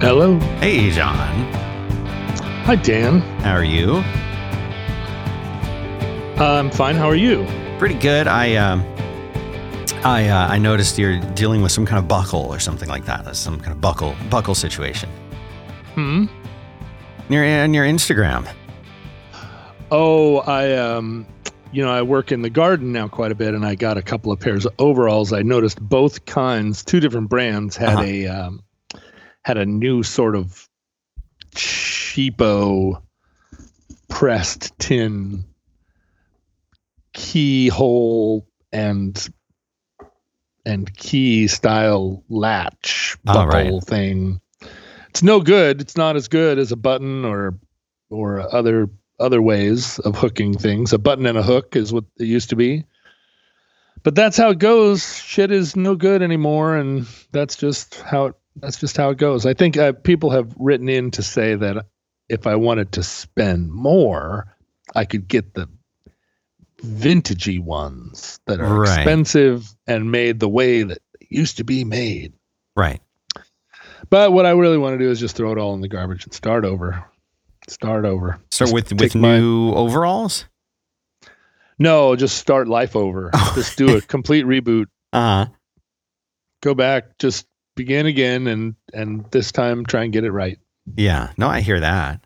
Hello. Hey, John. Hi, Dan. How are you? I'm fine. How are you? Pretty good. I um, I uh, I noticed you're dealing with some kind of buckle or something like that. Some kind of buckle buckle situation. Hmm. Near on your Instagram. Oh, I um, you know, I work in the garden now quite a bit, and I got a couple of pairs of overalls. I noticed both kinds, two different brands, had Uh-huh. a um, had a new sort of cheapo pressed tin keyhole and and key style latch buckle right. thing. It's no good. It's not as good as a button or or other other ways of hooking things. A button and a hook is what it used to be. But that's how it goes. Shit is no good anymore, and that's just how it, that's just how it goes. I think uh, people have written in to say that if I wanted to spend more, I could get the vintagey ones that are Right. expensive and made the way that used to be made. Right. But what I really want to do is just throw it all in the garbage and start over. Start over. So Just with take with my- new overalls. No, just start life over. Oh. just do a complete reboot. Uh huh. Go back, just begin again and and this time try and get it right. Yeah. No, I hear that.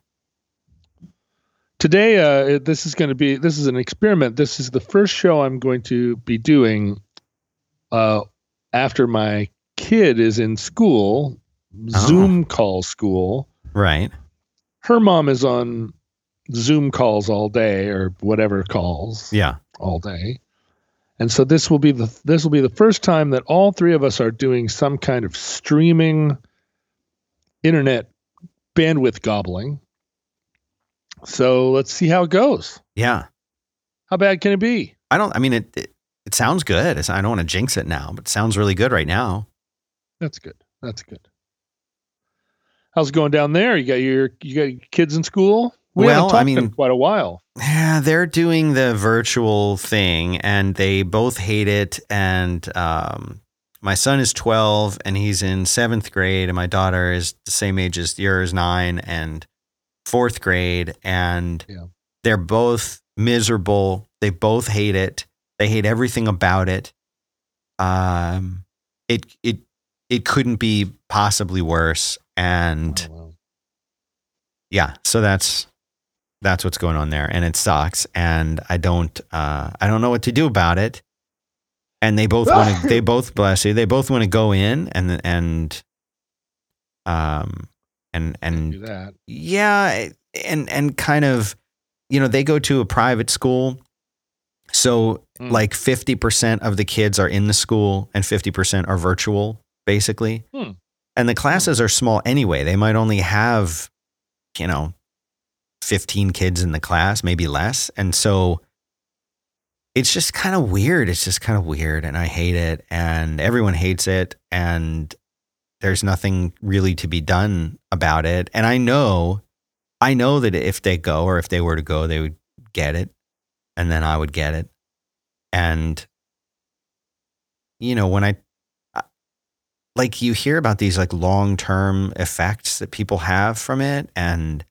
Today uh this is going to be this is an experiment. This is the first show I'm going to be doing uh after my kid is in school, Oh. Zoom call school. Right. Her mom is on Zoom calls all day or whatever calls. Yeah. all day. And so this will be the this will be the first time that all three of us are doing some kind of streaming internet bandwidth gobbling. So let's see how it goes. Yeah. How bad can it be? I don't. I mean, it. It, it sounds good. It's, I don't want to jinx it now, but it sounds really good right now. That's good. That's good. How's it going down there? You got your you got your kids in school? We Well, haven't talked I mean- in quite a while. Yeah, they're doing the virtual thing, and they both hate it. And um, my son is twelve, and he's in seventh grade, and my daughter is the same age as yours, nine and fourth grade, and Yeah. they're both miserable. They both hate it. They hate everything about it. Um, it it it couldn't be possibly worse, and Oh, wow. yeah so that's that's what's going on there and it sucks and i don't uh i don't know what to do about it and they both want to they both bless you they both want to go in and and um and Do and that. yeah and and kind of you know they go to a private school so Mm. like 50% of the kids are in the school and 50% are virtual basically Hmm. and the classes are small anyway they might only have you know 15 kids in the class maybe less. And so it's just kind of weird. It's just kind of weird and i hate it and everyone hates it and there's nothing really to be done about it. And i know i know that if they go or if they were to go they would get it and then i would get it. And you know when i like you hear about these like long-term effects that people have from it and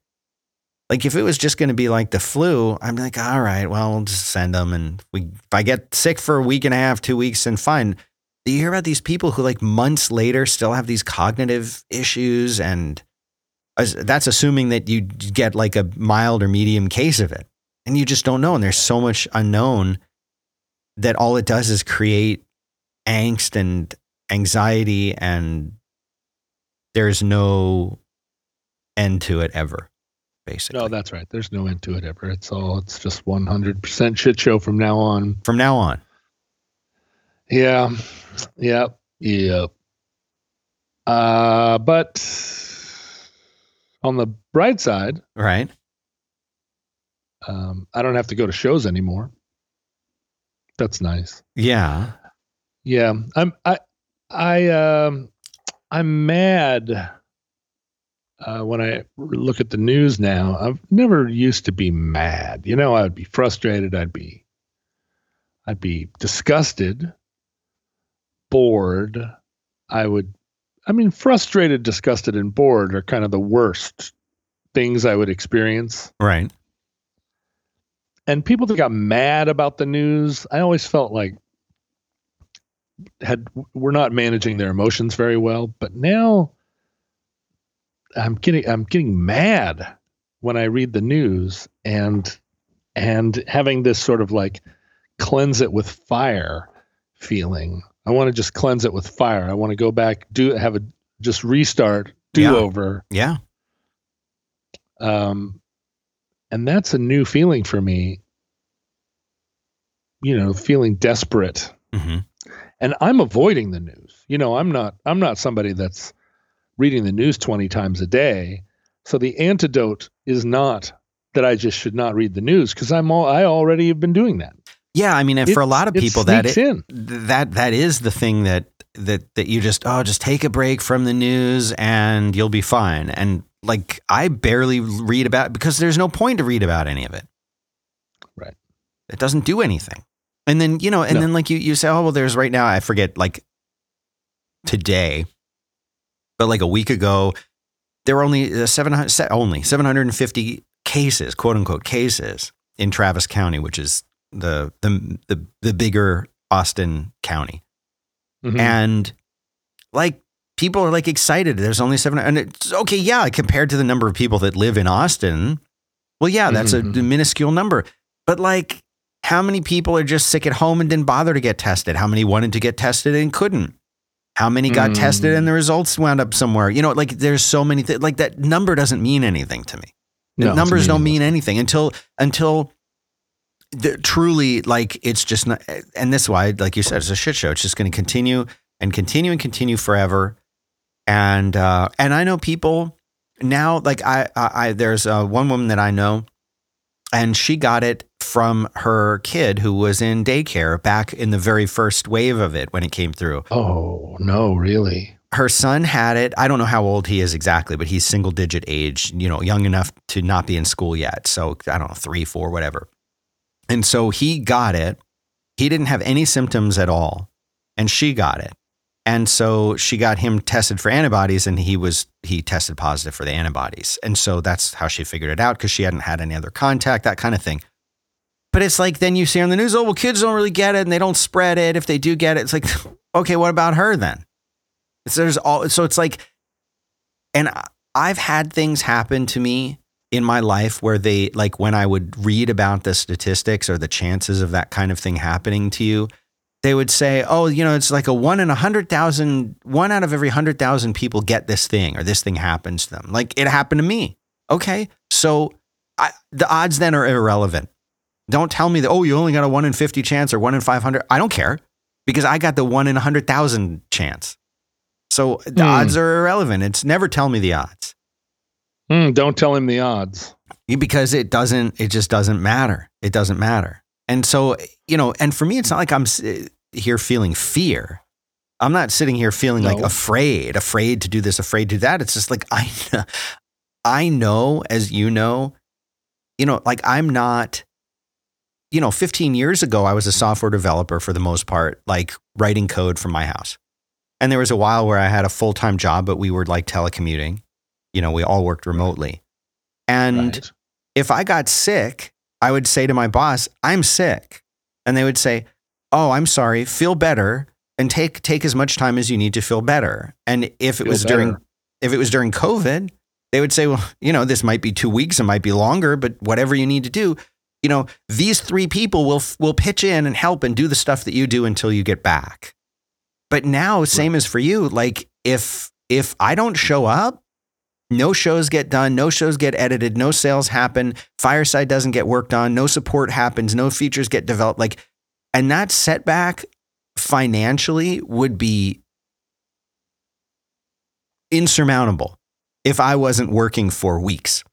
like if it was just going to be like the flu i'm like all right well we'll just send them and we if i get sick for a week and a half two weeks then fine. You hear about these people who like months later still have these cognitive issues and that's assuming that you get like a mild or medium case of it and you just don't know and there's so much unknown that all it does is create angst and anxiety and there's no end to it ever basically No, that's right. There's no end to it ever. It's all it's just 100% shit show from now on. from now on Yeah. Yep. Yep. Uh, but on the bright side, right um, I don't have to go to shows anymore. That's nice. yeah Yeah. I'm I I um I'm mad uh, when I look at the news now. I've never used to be mad. You know, I'd be frustrated. I'd be I'd be disgusted, bored. I would I mean, frustrated, disgusted, and bored are kind of the worst things I would experience. Right. And people that got mad about the news, I always felt like had were not managing their emotions very well. But now I'm getting I'm getting mad when I read the news and and having this sort of like cleanse it with fire feeling. I want to just cleanse it with fire. I want to go back, do have a just restart, do over. Yeah. Um, and that's a new feeling for me. You know, feeling desperate, hmm and I'm avoiding the news. You know, I'm not. I'm not somebody that's reading the news 20 times a day. So the antidote is not that I just should not read the news because I'm all. I already have been doing that. Yeah. I mean, and It- for a lot of people, that it, that that is the thing that that that you just oh just take a break from the news and you'll be fine. And like I barely read about because there's no point to read about any of it. Right. It doesn't do anything. And then you know, and No. then like you you say, oh well, there's right now I forget like today, but like a week ago, there were only uh, seven hundred only seven hundred and fifty cases, quote unquote cases in Travis County, which is the the the, the bigger Austin County Mhm. and like people are like excited. There's only seven, and it's okay. Yeah, compared to the number of people that live in Austin, well, yeah, that's Mhm. a minuscule number. But like, how many people are just sick at home and didn't bother to get tested? How many wanted to get tested and couldn't? How many got Mm. tested and the results wound up somewhere? You know, like there's so many things. Like that number doesn't mean anything to me. No, numbers don't mean anything until until the, truly like it's just not. And this is why, like you said, it's a shit show. It's just going to continue and continue and continue forever. And uh, and I know people now. Like I, I, I there's uh, one woman that I know, and she got it from her kid who was in daycare back in the very first wave of it when it came through Oh no, really? her son had it. I don't know how old he is exactly, but he's single digit age, you know, young enough to not be in school yet. So I don't know, three, four, whatever. And so he got it. He didn't have any symptoms at all. And she got it. And so she got him tested for antibodies and he was, he tested positive for the antibodies. And so that's how she figured it out because she hadn't had any other contact, that kind of thing. But it's like then you see on the news, oh, well, kids don't really get it and they don't spread it. If they do get it, it's like, okay, what about her then? So there's all so it's like, and I've had things happen to me in my life where they like when I would read about the statistics or the chances of that kind of thing happening to you, they would say, oh, you know, it's like a one in a hundred thousand, one out of every hundred thousand people get this thing or this thing happens to them. Like it happened to me. Okay, so I, the odds then are irrelevant. Don't tell me that oh, you only got a one in fifty chance or one in five hundred. I don't care because I got the one in a hundred thousand chance. So the Hmm. odds are irrelevant. It's never tell me the odds Hmm, don't tell him the odds. because it doesn't. It just doesn't matter. It doesn't matter. And so you know, and for me, it's not like I'm here feeling fear. I'm not sitting here feeling like afraid, afraid to do this, afraid to do that. It's just like I, I know, as you know, you know, like I'm not. You know, 15 years ago, I was a software developer for the most part, like writing code from my house. And there was a while where I had a full time job, but we were like telecommuting. You know, we all worked remotely. And Right. if I got sick, I would say to my boss, "I'm sick," and they would say, "Oh, I'm sorry. Feel better and take take as much time as you need to feel better." And if it Feel was during if it was during COVID, they would say, "Well, you know, this might be two weeks, it might be longer, but whatever you need to do." You know, these three people will will pitch in and help and do the stuff that you do until you get back. But now, same as for you, like if if I don't show up, no shows get done, no shows get edited, no sales happen, Fireside doesn't get worked on, no support happens, no features get developed. Like, and that setback financially would be insurmountable if I wasn't working for weeks.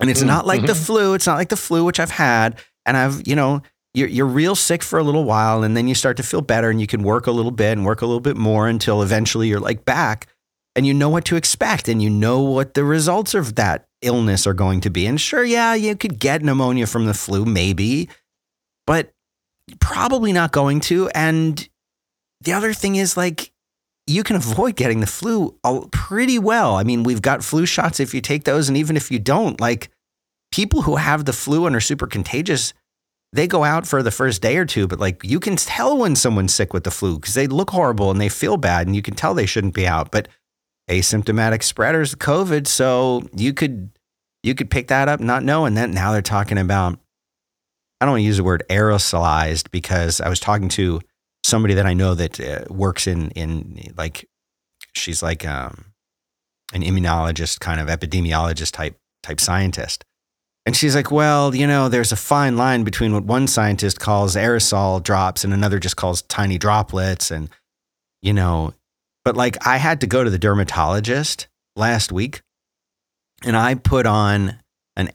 And it's Mm, not like the mhm. flu. It's not like the flu, which I've had. And I've, you know, you're, you're real sick for a little while and then you start to feel better and you can work a little bit and work a little bit more until eventually you're like back and you know what to expect and you know what the results of that illness are going to be. And sure, yeah, you could get pneumonia from the flu, maybe, but probably not going to. And the other thing is like, you can avoid getting the flu pretty well. I mean, we've got flu shots if you take those, and even if you don't, like people who have the flu and are super contagious, they go out for the first day or two, but like you can tell when someone's sick with the flu because they look horrible and they feel bad, and you can tell they shouldn't be out. But asymptomatic spreaders, of COVID, so you could you could pick that up not knowing that. Now they're talking about. I don't want to use the word aerosolized because I was talking to somebody that I know that uh, works in in like she's like um, an immunologist, kind of epidemiologist type type scientist. And she's like, well, you know, there's a fine line between what one scientist calls aerosol drops and another just calls tiny droplets. And, you know, but like I had to go to the dermatologist last week and I put on an,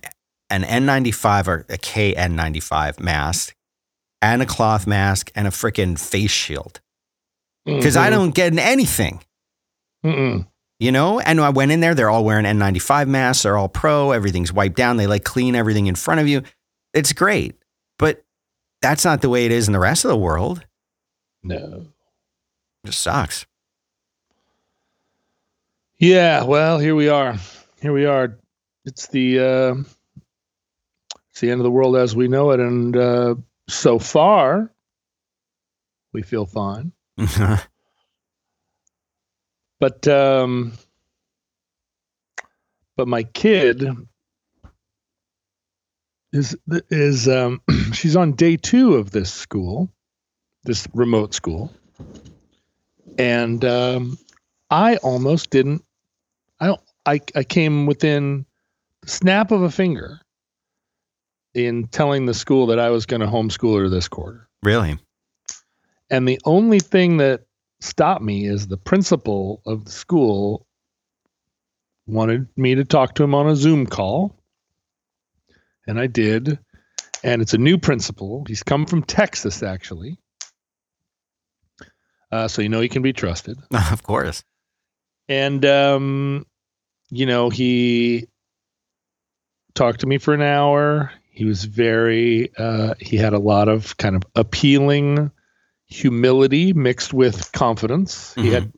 an N95 or a KN95 mask and a cloth mask and a freaking face shield because I Mhm. don't get anything Mm-mm. you know and i went in there they're all wearing n95 masks they're all pro everything's wiped down they like clean everything in front of you it's great but that's not the way it is in the rest of the world No. it just sucks Yeah, well, here we are. Here we are. It's the uh, it's the end of the world as we know it, and uh, so far, we feel fine. But um, but my kid is is um, she's on day two of this school, this remote school, and um, I almost didn't. I. I came within the snap of a finger in telling the school that I was going to homeschool her this quarter. really And the only thing that stopped me is the principal of the school wanted me to talk to him on a Zoom call. And I did. And it's a new principal. He's come from Texas, actually. Uh, so you know he can be trusted. of course And, um, you know, he talked to me for an hour. He was very, uh, he had a lot of kind of appealing humility mixed with confidence. He Mhm. had,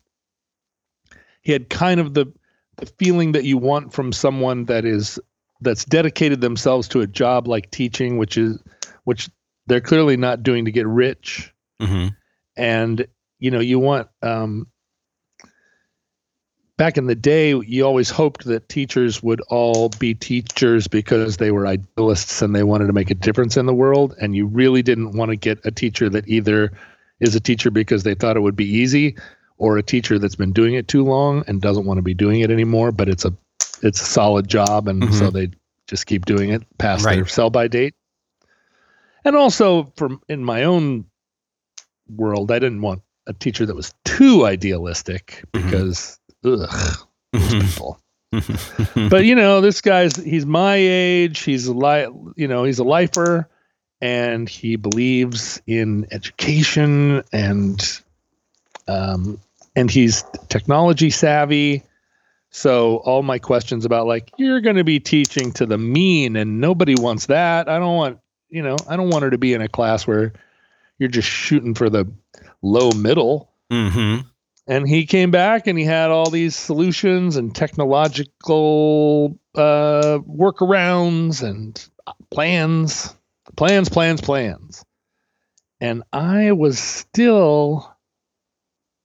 he had kind of the, the feeling that you want from someone that is, that's dedicated themselves to a job like teaching, which is, which they're clearly not doing to get rich hmm and you know you want um back in the day you always hoped that teachers would all be teachers because they were idealists and they wanted to make a difference in the world and you really didn't want to get a teacher that either is a teacher because they thought it would be easy or a teacher that's been doing it too long and doesn't want to be doing it anymore but it's a it's a solid job and so they just keep doing it past their sell by date. And also from in my own world i didn't want a teacher that was too idealistic Mhm. because ugh. Mhm. people but you know this guy's he's my age. He's a li- you know he's a lifer and he believes in education and um and he's technology savvy. So all my questions about like you're going to be teaching to the mean and nobody wants that. I don't want you know i don't want her to be in a class where you're just shooting for the low middle. Hmm and he came back and he had all these solutions and technological uh, workarounds and plans, plans, plans, plans. And I was still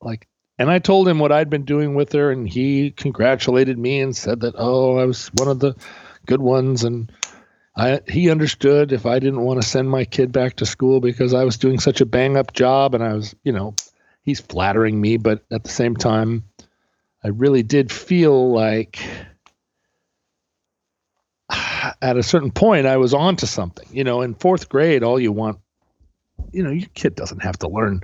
like, and I told him what I'd been doing with her, and he congratulated me and said that, oh, I was one of the good ones. And I, he understood if I didn't want to send my kid back to school because I was doing such a bang up job and I was, you know, he's flattering me, but at the same time, I really did feel like at a certain point I was onto something. You know, in fourth grade, all you want, you know, your kid doesn't have to learn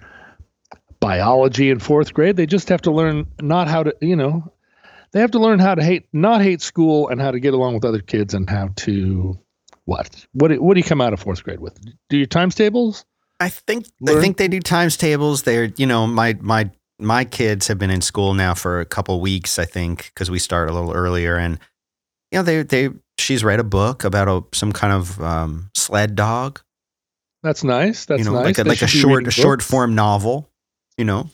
biology in fourth grade. They just have to learn not how to, you know, they have to learn how to hate, not hate school, and how to get along with other kids, and how to what? What? do- What do you come out of fourth grade with? Do your times tables? I think I think they do times tables. They're you know my my my kids have been in school now for a couple weeks. I think because we start a little earlier, and you know they they she's read a book about a some kind of um, sled dog. That's nice. That's you know nice. like a They like a short a short form novel. You know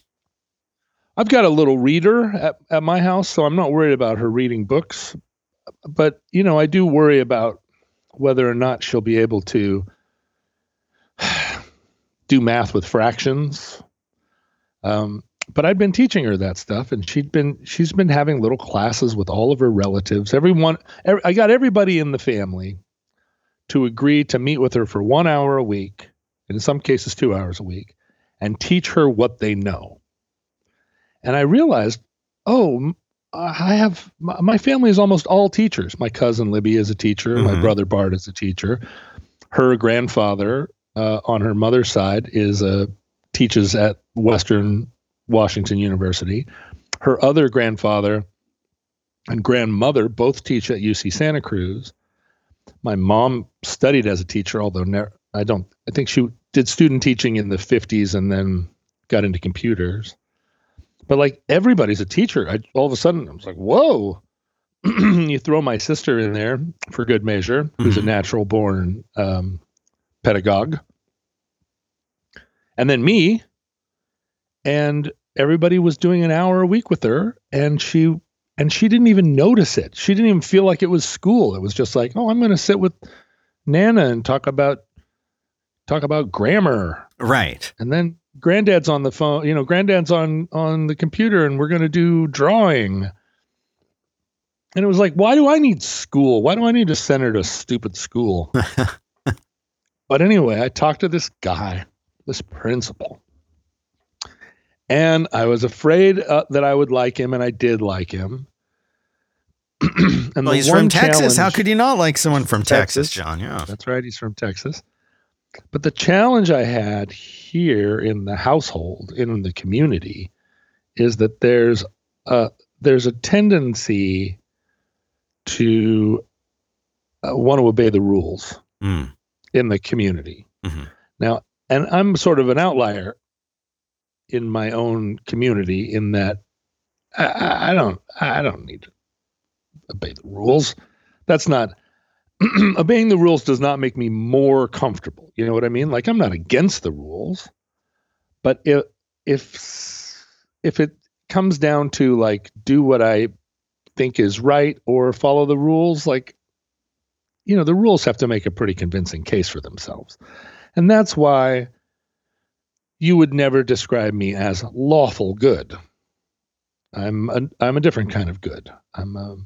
I've got a little reader at, at my house, so I'm not worried about her reading books. But, you know, I do worry about whether or not she'll be able to do math with fractions. Um, but I'd been teaching her that stuff, and she'd been she's been having little classes with all of her relatives. Everyone, every, I got everybody in the family to agree to meet with her for one hour a week, in some cases two hours a week, and teach her what they know. And I realized, oh, I have my family is almost all teachers. My cousin Libby is a teacher. Mm-hmm. My brother Bart is a teacher. Her grandfather uh, on her mother's side is a teaches at Western Washington University. Her other grandfather and grandmother both teach at UC Santa Cruz. My mom studied as a teacher, although ne- I don't. I think she did student teaching in the 50s and then got into computers. But like everybody's a teacher. I, all of a sudden, I was like, whoa. you throw my sister in there for good measure, who's mm-hmm. a natural born um, pedagogue. And then me, and everybody was doing an hour a week with her and she and she didn't even notice it. She didn't even feel like it was school. It was just like oh i'm going to sit with nana and talk about talk about grammar. Right. And then granddad's on the phone you know granddad's on on the computer and we're going to do drawing. And it was like why do i need school? Why do i need to send her to stupid school but anyway i talked to this guy this principal and I was afraid uh, that I would like him, and I did like him. and well, he's from Texas. How could you not like someone from Texas, Texas, John? Yeah, that's right. He's from Texas. But the challenge I had here in the household, in the community, is that there's a there's a tendency to uh, want to obey the rules mm. In the community. Mm-hmm. Now, and I'm sort of an outlier in my own community in that I, I don't I don't need to obey the rules. That's not obeying the rules does not make me more comfortable. You know what I mean? Like I'm not against the rules, but if if if it comes down to like do what I think is right or follow the rules, like you know, the rules have to make a pretty convincing case for themselves. And that's why you would never describe me as lawful good. I'm a, I'm a different kind of good. I'm a,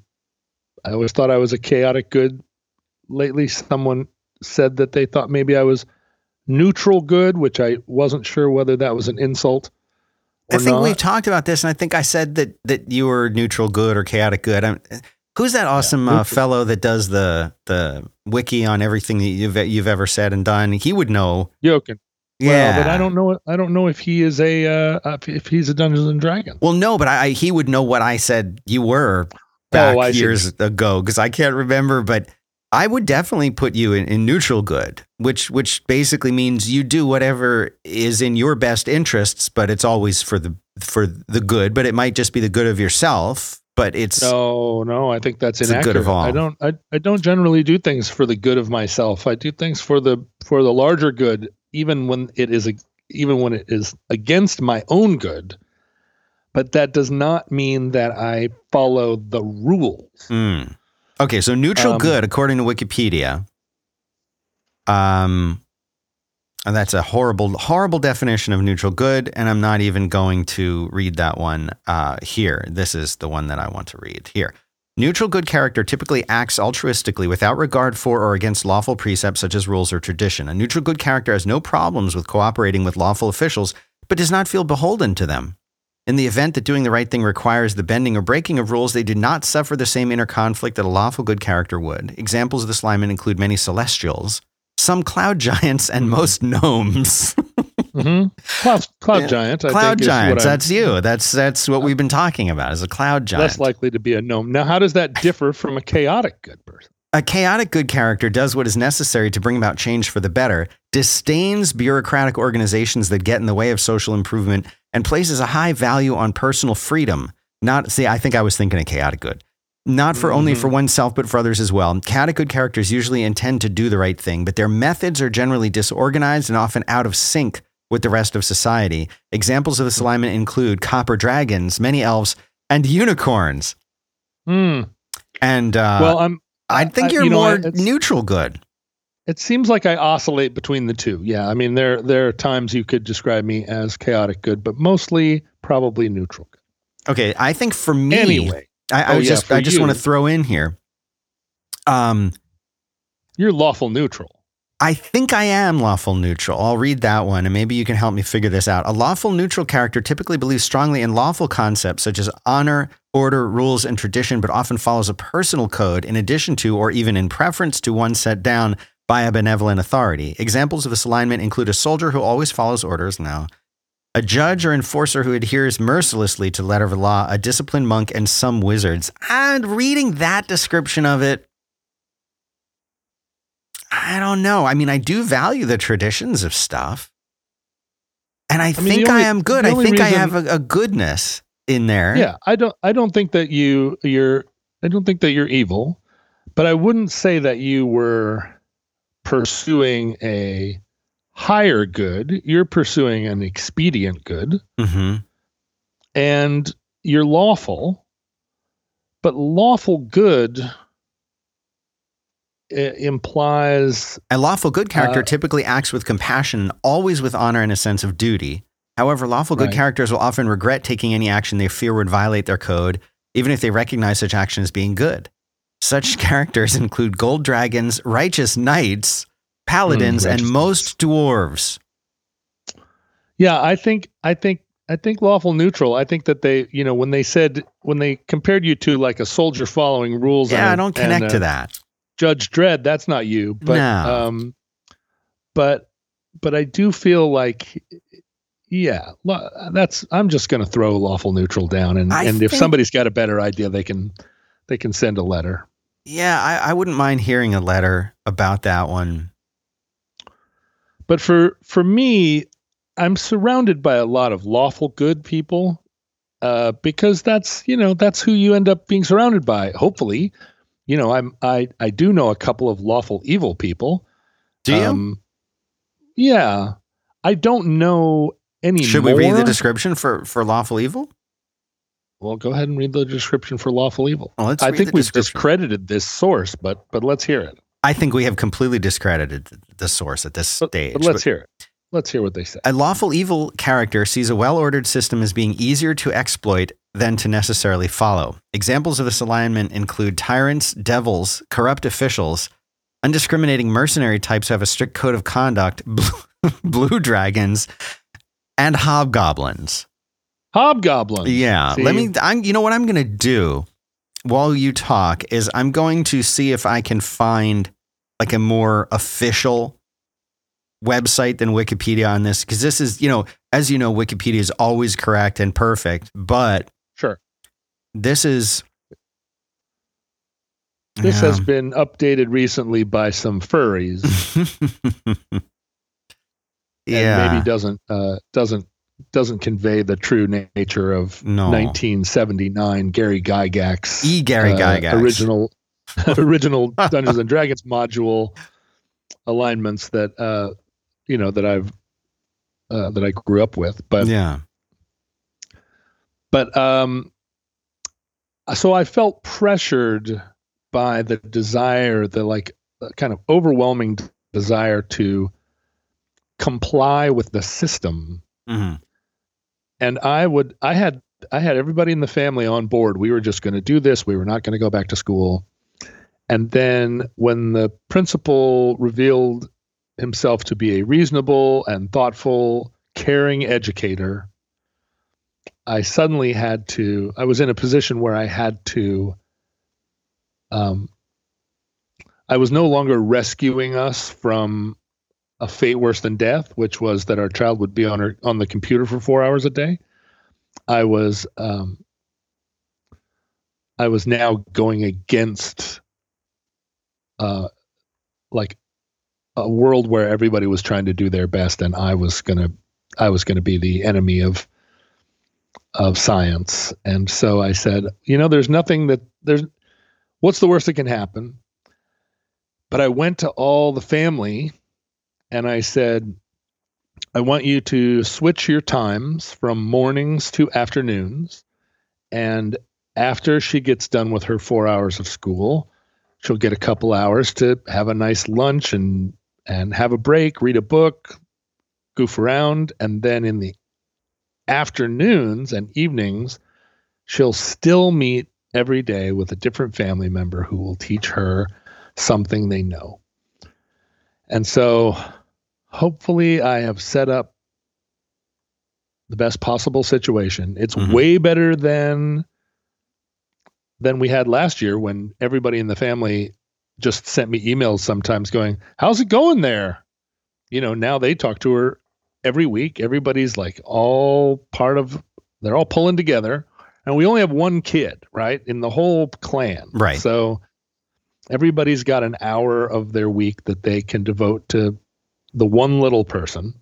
I always thought I was a chaotic good. Lately, someone said that they thought maybe I was neutral good, which I wasn't sure whether that was an insult. I think not. we've talked about this, and I think I said that that you were neutral good or chaotic good. I'm, who's that awesome yeah, uh, fellow that does the the wiki on everything that you've you've ever said and done? He would know. Yokin. Yeah, well, but I don't know. I don't know if he is a uh, if he's a Dungeons and Dragons. Well, no, but I, I he would know what I said you were back oh, years should. ago because I can't remember. But I would definitely put you in, in neutral good, which which basically means you do whatever is in your best interests, but it's always for the for the good. But it might just be the good of yourself. But it's no, no. I think that's inaccurate. good of all. I don't. I, I don't generally do things for the good of myself. I do things for the for the larger good even when it is a, even when it is against my own good but that does not mean that i follow the rules mm. okay so neutral um, good according to wikipedia um and that's a horrible horrible definition of neutral good and i'm not even going to read that one uh, here this is the one that i want to read here Neutral good character typically acts altruistically without regard for or against lawful precepts such as rules or tradition. A neutral good character has no problems with cooperating with lawful officials, but does not feel beholden to them. In the event that doing the right thing requires the bending or breaking of rules, they do not suffer the same inner conflict that a lawful good character would. Examples of this alignment include many celestials, some cloud giants, and most gnomes. mm-hmm. Cloud, cloud yeah. giant. I cloud giants. That's you. That's that's what we've been talking about. Is a cloud giant. Less likely to be a gnome. Now, how does that differ from a chaotic good person? A chaotic good character does what is necessary to bring about change for the better, disdains bureaucratic organizations that get in the way of social improvement, and places a high value on personal freedom. Not see, I think I was thinking of chaotic good. Not for mm-hmm. only for oneself, but for others as well. Chaotic good characters usually intend to do the right thing, but their methods are generally disorganized and often out of sync with the rest of society. Examples of this alignment include copper dragons, many elves, and unicorns. Hmm. And uh, well, I'm. I think I- you're you know, more neutral good. It seems like I oscillate between the two. Yeah, I mean there there are times you could describe me as chaotic good, but mostly probably neutral good. Okay, I think for me, Anyway, I, I Oh, yeah, just I just want to throw in here. Um, you're lawful neutral. I think I am lawful neutral. I'll read that one and maybe you can help me figure this out. A lawful neutral character typically believes strongly in lawful concepts such as honor, order, rules, and tradition, but often follows a personal code in addition to or even in preference to one set down by a benevolent authority. Examples of this alignment include a soldier who always follows orders now, a judge or enforcer who adheres mercilessly to the letter of the law, a disciplined monk, and some wizards. And reading that description of it, I don't know. I mean, I do value the traditions of stuff. And I, I mean, think only- I am good. I think I have a, a goodness in there. Yeah, I don't I don't think that you you're I don't think that you're evil, but I wouldn't say that you were pursuing a higher good. You're pursuing an expedient good hmm and you're lawful, but lawful good i- implies A lawful good character Uh, typically acts with compassion, always with honor and a sense of duty. However, lawful good Right. characters will often regret taking any action they fear would violate their code, even if they recognize such action as being good. Such characters include gold dragons, righteous knights, paladins, and most dwarves. Yeah, I think I think I think lawful neutral. I think that they, you know, when they said when they compared you to like a soldier following rules. Yeah, and, I don't and, connect uh, to that. Judge Dredd. That's not you, but No. um, but but I do feel like, yeah, that's. I'm just going to throw lawful neutral down, and I and if somebody's got a better idea, they can they can send a letter. Yeah, I, I wouldn't mind hearing a letter about that one. But for for me, I'm surrounded by a lot of lawful good people, uh, because that's you know that's who you end up being surrounded by. Hopefully, you know I'm I I do know a couple of lawful evil people. Do you? Um, yeah, I don't know any. Should we read the description for, for lawful evil? Well, go ahead and read the description for lawful evil. Well, let's I think we've discredited this source, but but let's hear it. I think we have completely discredited the source at this But, stage. but let's hear it. Let's hear what they say. A lawful evil character sees a well ordered system as being easier to exploit than to necessarily follow. Examples of this alignment include tyrants, devils, corrupt officials, undiscriminating mercenary types who have a strict code of conduct, blue dragons, and hobgoblins. Hobgoblin. Yeah. See? Let me, I'm, you know what I'm going to do while you talk is I'm going to see if I can find like a more official website than Wikipedia on this. Cause this is, you know, as you know, Wikipedia is always correct and perfect, but Sure. this is. This Yeah. has been updated recently by some furries. yeah. and maybe doesn't uh, doesn't doesn't convey the true nature of No. 1979 Gary Gygax E. Gary uh, Gygax. original original Dungeons and Dragons module alignments that uh, you know that I've uh, that I grew up with, but Yeah. but um, so I felt pressured by the desire, the like kind of overwhelming desire to comply with the system hmm and I would I had I had everybody in the family on board. We were just going to do this. We were not going to go back to school. And then when the principal revealed himself to be a reasonable and thoughtful, caring educator, I suddenly had to I was in a position where I had to um I was no longer rescuing us from a fate worse than death, which was that our child would be on her on the computer for four hours a day. I was um, I was now going against uh, like a world where everybody was trying to do their best, and I was gonna I was gonna be the enemy of of science. And so I said, you know, there's nothing that there's what's the worst that can happen? But I went to all the family and I said, I want you to switch your times from mornings to afternoons. And after she gets done with her four hours of school, she'll get a couple hours to have a nice lunch and and have a break, read a book, goof around, and then in the afternoons and evenings, she'll still meet every day with a different family member who will teach her something they know. And so hopefully I have set up the best possible situation. It's mm-hmm. way better than than we had last year when everybody in the family just sent me emails sometimes going, "How's it going there?" You know, now they talk to her every week. Everybody's like all part of they're all pulling together. And we only have one kid, right? In the whole clan. Right. So everybody's got an hour of their week that they can devote to the one little person.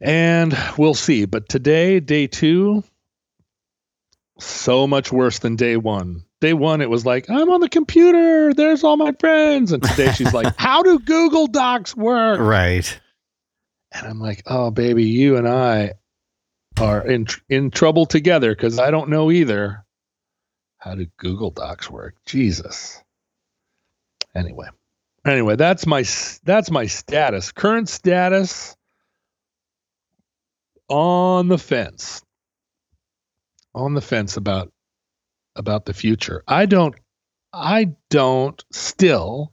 And we'll see. But today, day two, so much worse than day one. Day one, it was like, I'm on the computer. There's all my friends. And today she's like, How do Google Docs work? Right. And I'm like, Oh, baby, you and I are in, in trouble together because I don't know either. How do Google Docs work? Jesus. Anyway, anyway, that's my that's my status. Current status on the fence. On the fence about about the future. I don't I don't still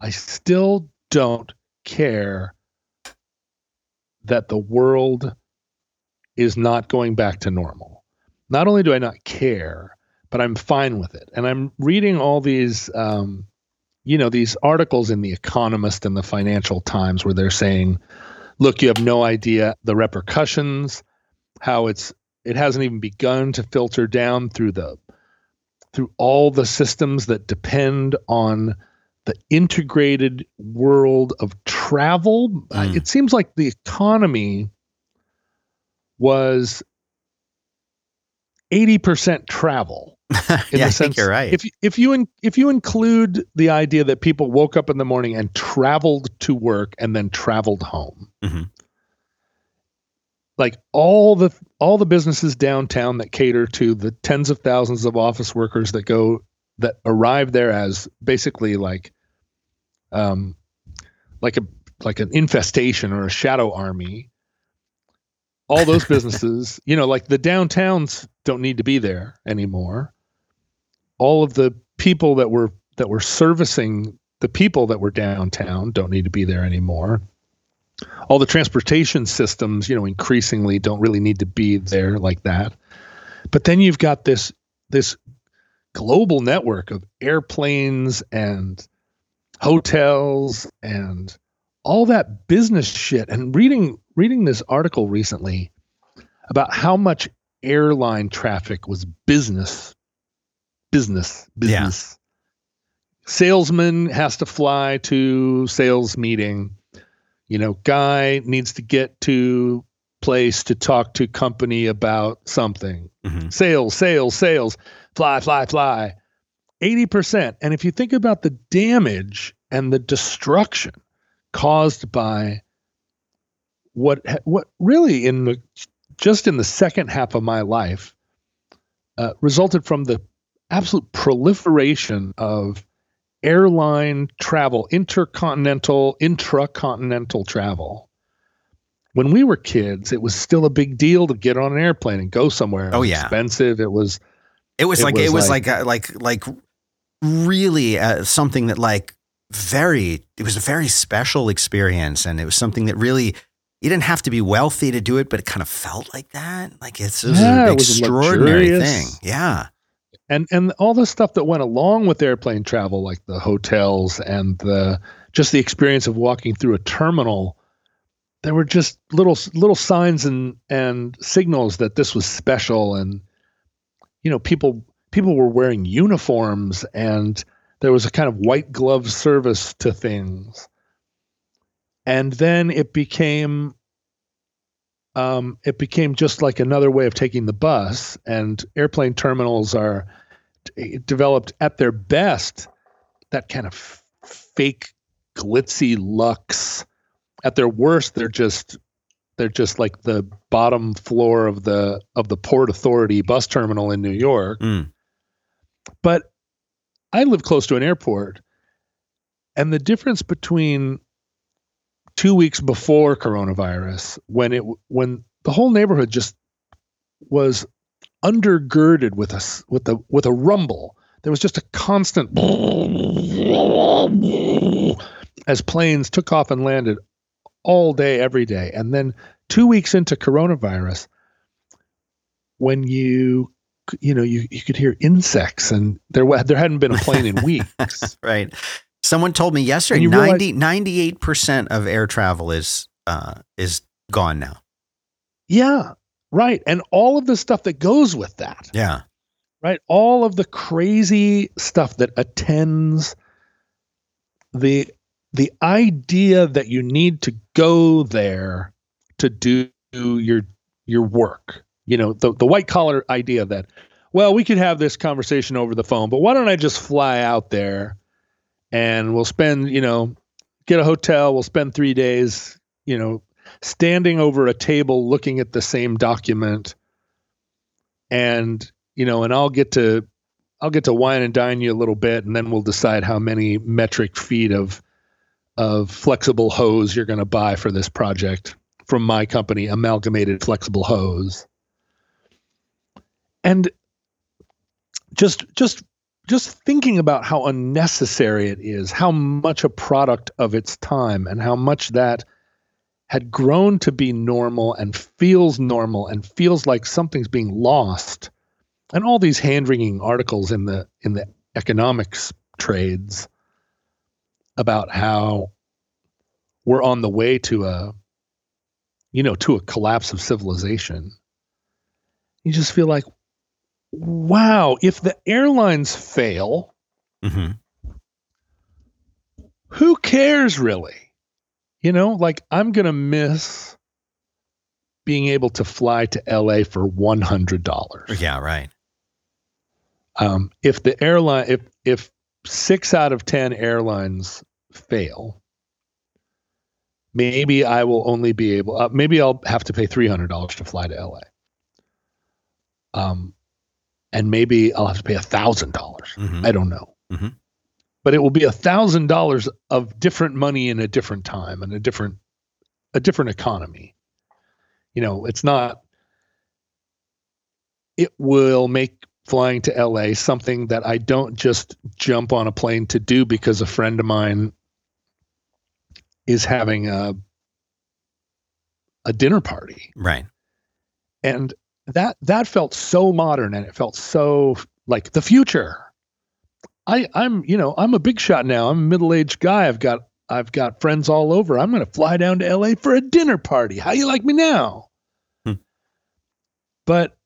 I still don't care that the world is not going back to normal. Not only do I not care, but I'm fine with it. And I'm reading all these um, you know, these articles in The Economist and the Financial Times where they're saying, look, you have no idea the repercussions, how it's it hasn't even begun to filter down through the through all the systems that depend on the integrated world of travel. Mm. Uh, it seems like the economy was 80% travel yeah, I think you're right. If if you in, if you include the idea that people woke up in the morning and traveled to work and then traveled home, mm-hmm. like all the all the businesses downtown that cater to the tens of thousands of office workers that go that arrive there as basically like, um, like a like an infestation or a shadow army. All those businesses, you know, like the downtowns don't need to be there anymore all of the people that were that were servicing the people that were downtown don't need to be there anymore. All the transportation systems, you know, increasingly don't really need to be there like that. But then you've got this this global network of airplanes and hotels and all that business shit and reading reading this article recently about how much airline traffic was business business business. Yeah. salesman has to fly to sales meeting. You know guy needs to get to place to talk to company about something. Mm-hmm. sales sales sales. Fly fly fly. 80% and if you think about the damage and the destruction caused by what what really in the just in the second half of my life uh, resulted from the absolute proliferation of airline travel, intercontinental, intracontinental travel. When we were kids, it was still a big deal to get on an airplane and go somewhere. oh yeah, expensive. It was. It was it like was it was like like like, like really uh, something that like very. It was a very special experience, and it was something that really. You didn't have to be wealthy to do it, but it kind of felt like that. Like it's it was yeah, an extraordinary thing. Yeah and and all the stuff that went along with airplane travel, like the hotels and the just the experience of walking through a terminal, there were just little little signs and and signals that this was special, and you know people people were wearing uniforms, and there was a kind of white glove service to things, and then it became um, it became just like another way of taking the bus, and airplane terminals are developed at their best that kind of fake glitzy lux at their worst, they're just they're just like the bottom floor of the of the Port Authority bus terminal in New York. Mm. But I live close to an airport, and the difference between two weeks before coronavirus, when it when the whole neighborhood just was undergirded with a with a with a rumble. There was just a constant as planes took off and landed all day, every day. And then two weeks into coronavirus, when you you know you, you could hear insects and there there hadn't been a plane in weeks. right. Someone told me yesterday 90, 98% of air travel is uh, is gone now. Yeah, right. And all of the stuff that goes with that. Yeah. Right. All of the crazy stuff that attends the the idea that you need to go there to do your your work. You know, the the white collar idea that well, we could have this conversation over the phone, but why don't I just fly out there and we'll spend, you know, get a hotel, we'll spend 3 days, you know, standing over a table looking at the same document and, you know, and I'll get to I'll get to wine and dine you a little bit and then we'll decide how many metric feet of of flexible hose you're going to buy for this project from my company, Amalgamated Flexible Hose. And just just just thinking about how unnecessary it is, how much a product of its time and how much that had grown to be normal and feels normal and feels like something's being lost. And all these hand-wringing articles in the in the economics trades about how we're on the way to a you know to a collapse of civilization you just feel like wow if the airlines fail mm-hmm. who cares really you know like i'm gonna miss being able to fly to la for $100 yeah right um, if the airline if if six out of ten airlines fail, maybe I will only be able, uh, maybe I'll have to pay $300 to fly to LA. Um, and maybe I'll have to pay a thousand dollars. Mhm. I don't know, Mm-hmm. But it will be a thousand dollars of different money in a different time and a different, a different economy. You know, it's not. It will make flying to LA something that I don't just jump on a plane to do because a friend of mine is having a a dinner party Right. and that that felt so modern and it felt so like the future i i'm you know i'm a big shot now i'm a middle-aged guy i've got i've got friends all over i'm going to fly down to la for a dinner party how you like me now Hmm. but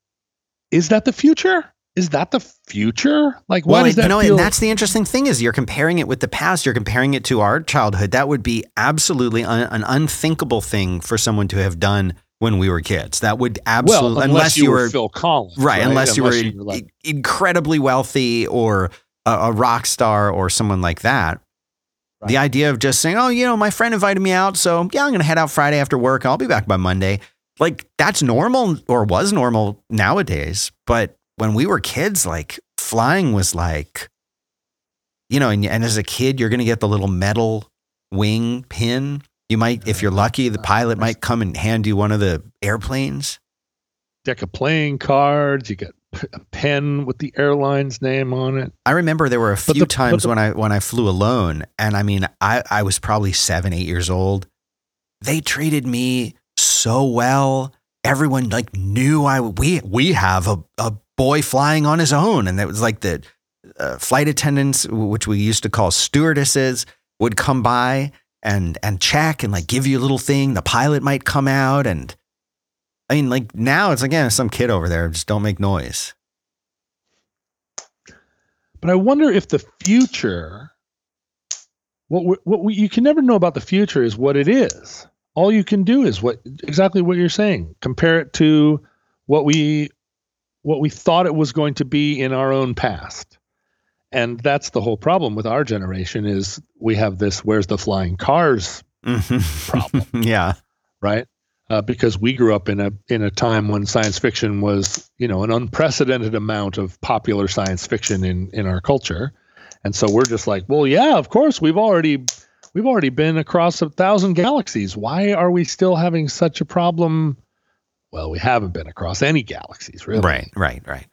is that the future is that the future like Well, does that you know, feel and that's the interesting thing is you're comparing it with the past. You're comparing it to our childhood. That would be absolutely un- an unthinkable thing for someone to have done when we were kids. That would absolutely, well unless, you, were, phil collins right, unless you were Unless like incredibly wealthy or a, a rock star or someone like that. The idea of just saying, "Oh, you know, my friend invited me out, so yeah, I'm going to head out Friday after work. I'll be back by Monday." Like that's normal or was normal nowadays, but when we were kids, like flying was like, you know, and, and as a kid, you're going to get the little metal wing pin. You might, if you're lucky, the ah, pilot might come and hand you one of the airplanes. deck of playing cards you get p- a pen with the airline's name on it I remember there were a few the- times the- when I when I flew alone, and I mean, I I was probably seven, eight years old. They treated me so well. Everyone like knew I we we have a a boy flying on his own, and it was like the uh, flight attendants, which we used to call stewardesses, would come by and and check and like give you a little thing. The pilot might come out, and I mean, like now it's again some kid over there. Just don't make noise. but i wonder if the future what we, what we, you can never know about the future is what it is all you can do is what exactly what you're saying compare it to what we what we thought it was going to be in our own past and that's the whole problem with our generation is we have this where's the flying cars problem. yeah. right? Uh, because we grew up in a in a time when science fiction was, you know, an unprecedented amount of popular science fiction in in our culture, and so we're just like, well, yeah, of course, we've already we've already been across a thousand galaxies. Why are we still having such a problem? Well, we haven't been across any galaxies, really. Right, right, right.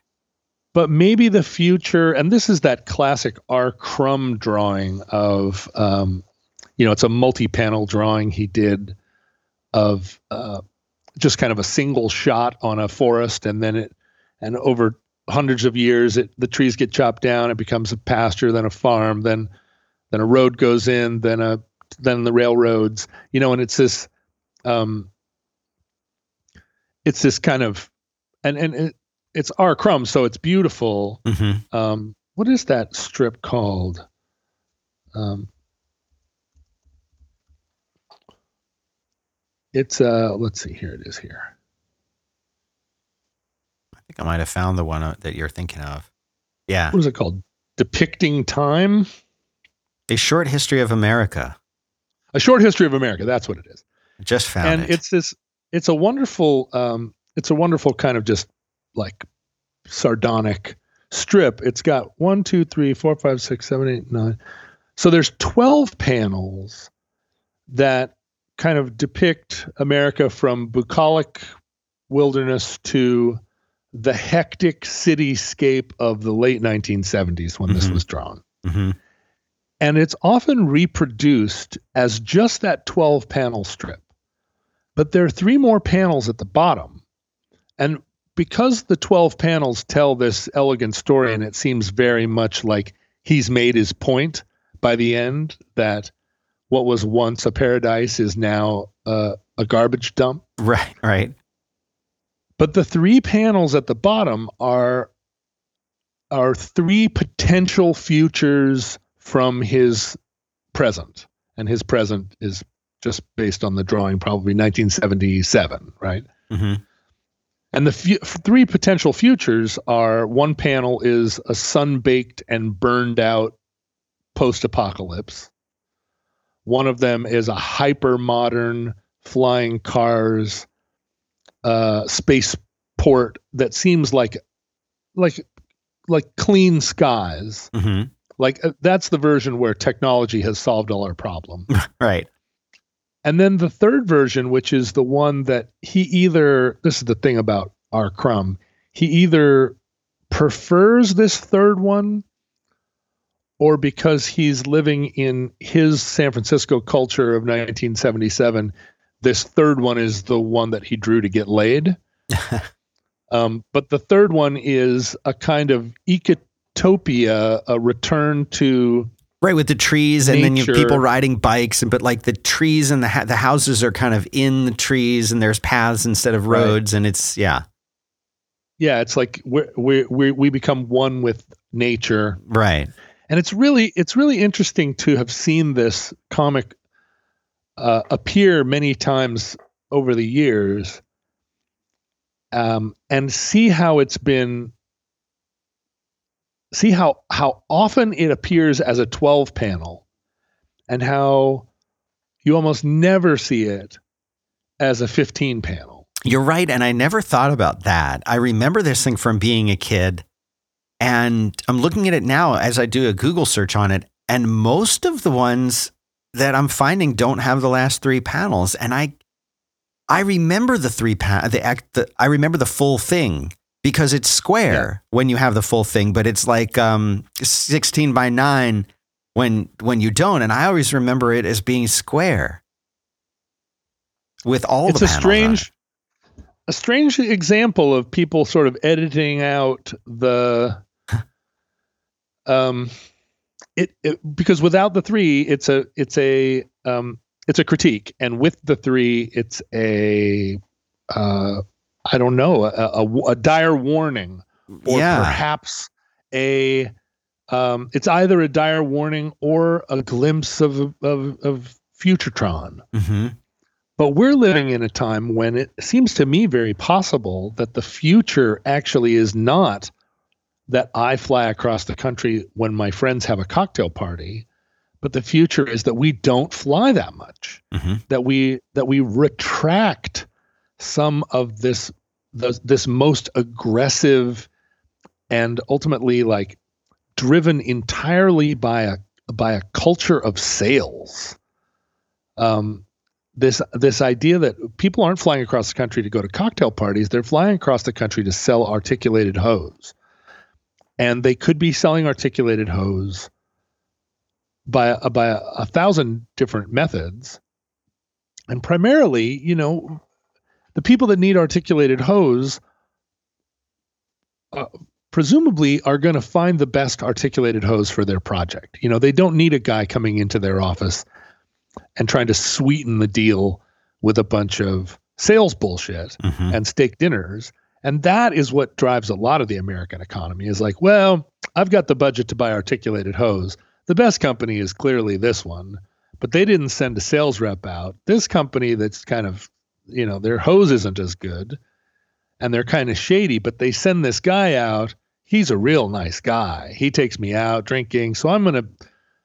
But maybe the future, and this is that classic R. Crumb drawing of, um, you know, it's a multi-panel drawing he did of uh, just kind of a single shot on a forest, and then it, and over hundreds of years, it the trees get chopped down, it becomes a pasture, then a farm, then then a road goes in, then a then the railroads, you know, and it's this, um, it's this kind of, and and it, it's R. Crumb, so it's beautiful. hmm Um, what is that strip called? Um, it's uh, let's see, here it is here. I think I might have found the one uh, that you're thinking of. Yeah. What is it called? Depicting time. A short history of America. A short history of America. That's what it is. Just found and it. And it's this. It's a wonderful. Um, it's a wonderful kind of just like sardonic strip. It's got one, two, three, four, five, six, seven, eight, nine. So there's twelve panels that kind of depict America from bucolic wilderness to the hectic cityscape of the late 1970s when this Mhm. was drawn. hmm And it's often reproduced as just that 12 panel strip. But there are three more panels at the bottom. And because the 12 panels tell this elegant story, and it seems very much like he's made his point by the end that what was once a paradise is now uh, a garbage dump. Right, right. But the three panels at the bottom are are three potential futures from his present, and his present is just based on the drawing, probably 1977, right? hmm And the fu- three potential futures are one panel is a sun baked and burned out post apocalypse. One of them is a hyper modern flying cars uh, spaceport that seems like like like clean skies. hmm Like uh, that's the version where technology has solved all our problems. Right. And then the third version, which is the one that he either, this is the thing about R. Crumb, he either prefers this third one or because he's living in his San Francisco culture of 1977, this third one is the one that he drew to get laid. um, but the third one is a kind of ecotopia, a return to Right with the trees, and then you have people riding bikes, and but like the trees and the ha- the houses are kind of in the trees, and there's paths instead of Right. roads, and it's yeah, yeah, it's like we we we we become one with nature, right, and it's really it's really interesting to have seen this comic uh, appear many times over the years, um, and see how it's been. See how how often it appears as a twelve panel, and how you almost never see it as a fifteen panel. You're right, and I never thought about that. I remember this thing from being a kid, and I'm looking at it now as I do a Google search on it, and most of the ones that I'm finding don't have the last three panels, and I, I remember the three pa- the act, the, I remember the full thing because it's square when you have the full thing, but it's like um 16 by nine when when you don't, and I always remember it as being square with all it's the a panels on it. strange a strange example of people sort of editing out the um it, it because without the three it's a it's a um it's a critique. And with the three it's a uh i don't know a, a, a dire warning. Or yeah. perhaps a um it's either a dire warning or a glimpse of of of futuretron hmm but we're living in a time when it seems to me very possible that the future actually is not that I fly across the country when my friends have a cocktail party, but the future is that we don't fly that much. hmm That we that we retract some of this the, this most aggressive and ultimately like driven entirely by a by a culture of sales. Um, this this idea that people aren't flying across the country to go to cocktail parties; they're flying across the country to sell articulated hose, and they could be selling articulated hose by a, by a, a thousand different methods, and primarily, you know, the people that need articulated hose uh, presumably are going to find the best articulated hose for their project. You know, they don't need a guy coming into their office and trying to sweeten the deal with a bunch of sales bullshit hmm and steak dinners. And that is what drives a lot of the American economy is like, well, I've got the budget to buy articulated hose. The best company is clearly this one, but they didn't send a sales rep out. This company that's kind of, you know, their hose isn't as good and they're kind of shady, but they send this guy out. He's a real nice guy. He takes me out drinking. So I'm going to,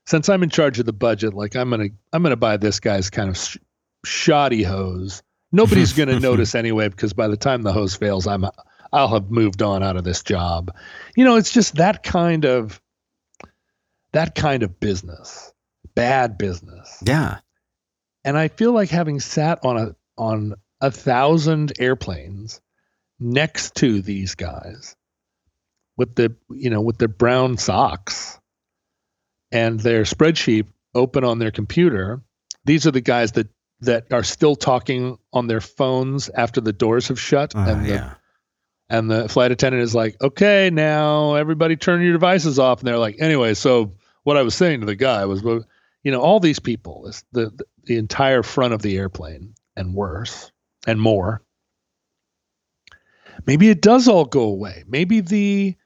since I'm in charge of the budget, like I'm going to, I'm going to buy this guy's kind of sh- shoddy hose. Nobody's going to notice anyway, because by the time the hose fails, I'm, I'll have moved on out of this job. You know, it's just that kind of, that kind of business, bad business. Yeah. And I feel like having sat on a on a thousand airplanes next to these guys with the you know with their brown socks and their spreadsheet open on their computer. These are the guys that that are still talking on their phones after the doors have shut Uh, and the, yeah. and the flight attendant is like, "Okay, now everybody turn your devices off." And they're like, "Anyway, so what I was saying to the guy was, well, you know, all these people, the, the the entire front of the airplane, and worse, and more. Maybe it does all go away. Maybe the,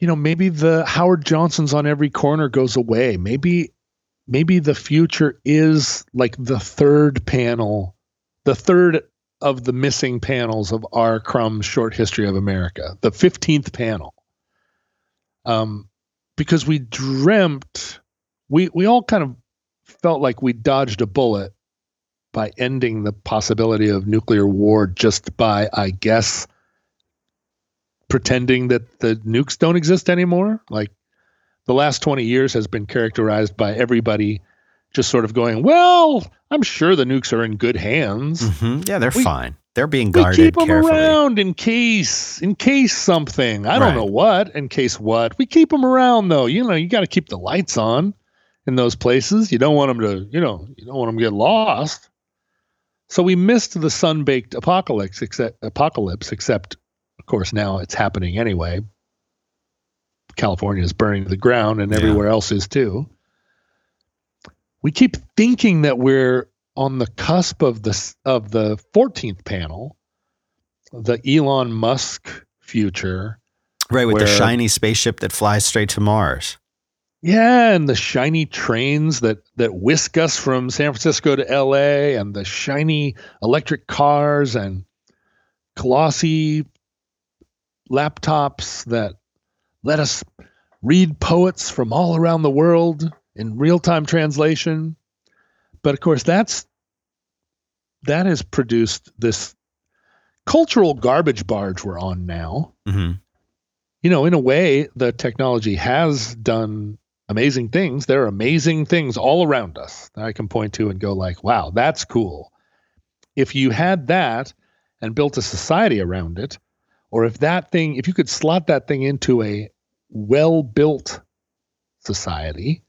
you know, maybe the Howard Johnsons on every corner goes away. Maybe, maybe the future is like the third panel, the third of the missing panels of R. Crumb's short history of America, the 15th panel. Um, because we dreamt, we, we all kind of felt like we dodged a bullet by ending the possibility of nuclear war just by, I guess, pretending that the nukes don't exist anymore. Like the last 20 years has been characterized by everybody just sort of going, well, I'm sure the nukes are in good hands. hmm Yeah, they're We- fine. They're being guarded. We keep them carefully. around in case, in case something. I Right. don't know what. In case what. We keep them around though. You know, you got to keep the lights on in those places. You don't want them to, you know, you don't want them to get lost. So we missed the sun-baked apocalypse, except apocalypse. Except, of course, now it's happening anyway. California is burning to the ground, and Yeah. everywhere else is too. We keep thinking that we're on the cusp of the of the 14th panel, the Elon Musk future. Right, with the shiny spaceship that flies straight to Mars. Yeah, and the shiny trains that that whisk us from San Francisco to LA and the shiny electric cars and glossy laptops that let us read poets from all around the world in real-time translation. But of course that's that has produced this cultural garbage barge we're on now hmm you know, in a way, the technology has done amazing things. There are amazing things all around us that I can point to and go like, wow, that's cool. If you had that and built a society around it, or if that thing, if you could slot that thing into a well-built society,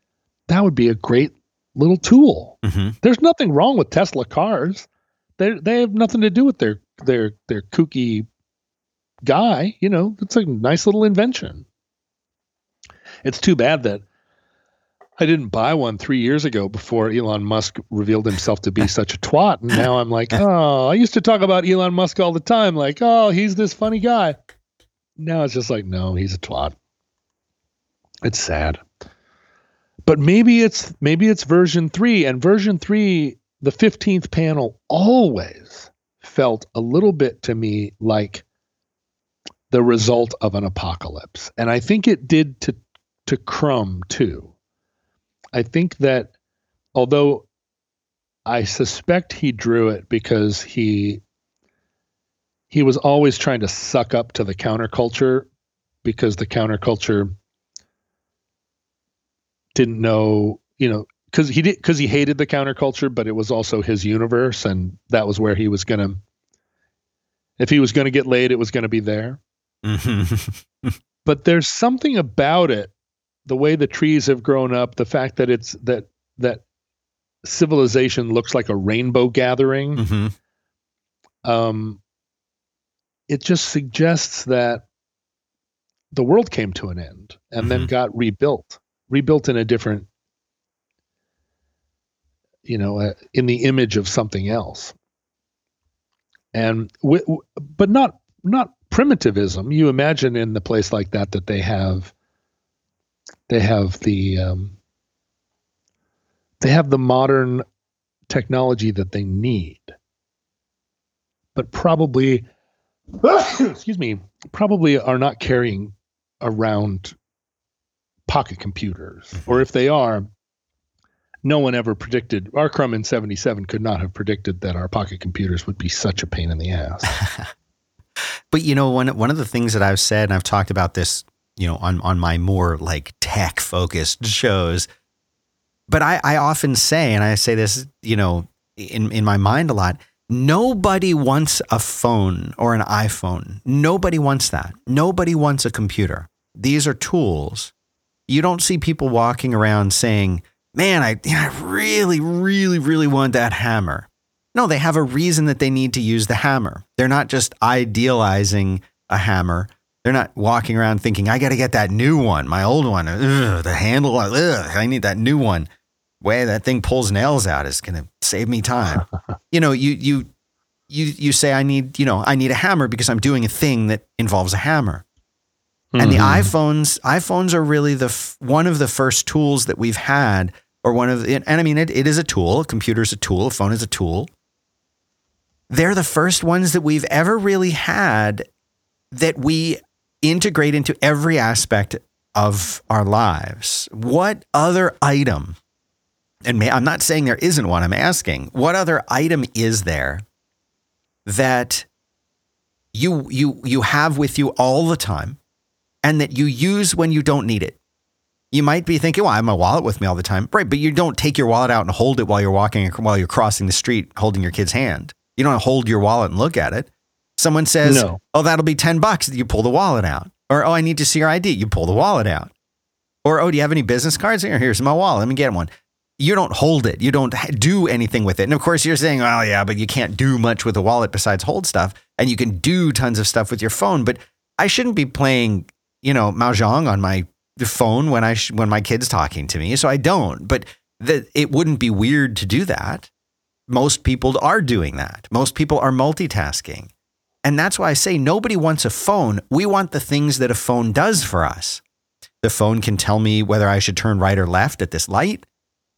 that would be a great little tool. hmm There's nothing wrong with Tesla cars. They they have nothing to do with their their their kooky guy. You know, it's a nice little invention. It's too bad that I didn't buy one three years ago before Elon Musk revealed himself to be such a twat. And now I'm like, oh, I used to talk about Elon Musk all the time. Like, oh, he's this funny guy. Now it's just like, no, he's a twat. It's sad. But maybe it's maybe it's version three, and version three, the 15th panel always felt a little bit to me like the result of an apocalypse. And I think it did to to Crumb too. I think that although I suspect he drew it because he he was always trying to suck up to the counterculture because the counterculture didn't know, you know, because he did because he hated the counterculture, but it was also his universe, and that was where he was gonna. If he was gonna get laid, it was gonna be there. Mm-hmm. but there's something about it, the way the trees have grown up, the fact that it's that that civilization looks like a rainbow gathering. Mm-hmm. Um, it just suggests that the world came to an end and then Mhm. got rebuilt, rebuilt in a different, you know, uh, in the image of something else. And w- w- but not not primitivism. You imagine in the place like that that they have they have the um, they have the modern technology that they need, but probably excuse me probably are not carrying around pocket computers, mm-hmm. or if they are, no one ever predicted. R. Crumb in '77 could not have predicted that our pocket computers would be such a pain in the ass. But you know, one one of the things that I've said, and I've talked about this, you know, on on my more like tech focused shows. But I, I often say, and I say this, you know, in in my mind a lot. Nobody wants a phone or an iPhone. Nobody wants that. Nobody wants a computer. These are tools. You don't see people walking around saying, "Man, I, I really, really, really want that hammer." No, they have a reason that they need to use the hammer. They're not just idealizing a hammer. They're not walking around thinking, I got to get that new one. My old one, ugh, the handle, ugh, I need that new one. Way that thing pulls nails out is going to save me time. you know, you, you, you, you say, I need, you know, I need a hammer because I'm doing a thing that involves a hammer. And the Mhm. iPhones, iPhones are really the f- one of the first tools that we've had, or one of, the, and I mean, it, it is a tool. A computer is a tool. A phone is a tool. They're the first ones that we've ever really had that we integrate into every aspect of our lives. What other item? And may, I'm not saying there isn't one. I'm asking, what other item is there that you you you have with you all the time? And that you use when you don't need it. You might be thinking, well, I have my wallet with me all the time. Right. But you don't take your wallet out and hold it while you're walking, while you're crossing the street holding your kid's hand. You don't hold your wallet and look at it. Someone says, No. oh, that'll be 10 bucks. You pull the wallet out. Or, oh, I need to see your ID. You pull the wallet out. Or, oh, do you have any business cards? Here, here's my wallet. Let me get one. You don't hold it. You don't do anything with it. And of course, you're saying, oh, yeah, but you can't do much with a wallet besides hold stuff. And you can do tons of stuff with your phone. But I shouldn't be playing, you know, mahjong on my phone when I sh- when my kid's talking to me. So I don't. But the, it wouldn't be weird to do that. Most people are doing that. Most people are multitasking. And that's why I say nobody wants a phone. We want the things that a phone does for us. The phone can tell me whether I should turn right or left at this light.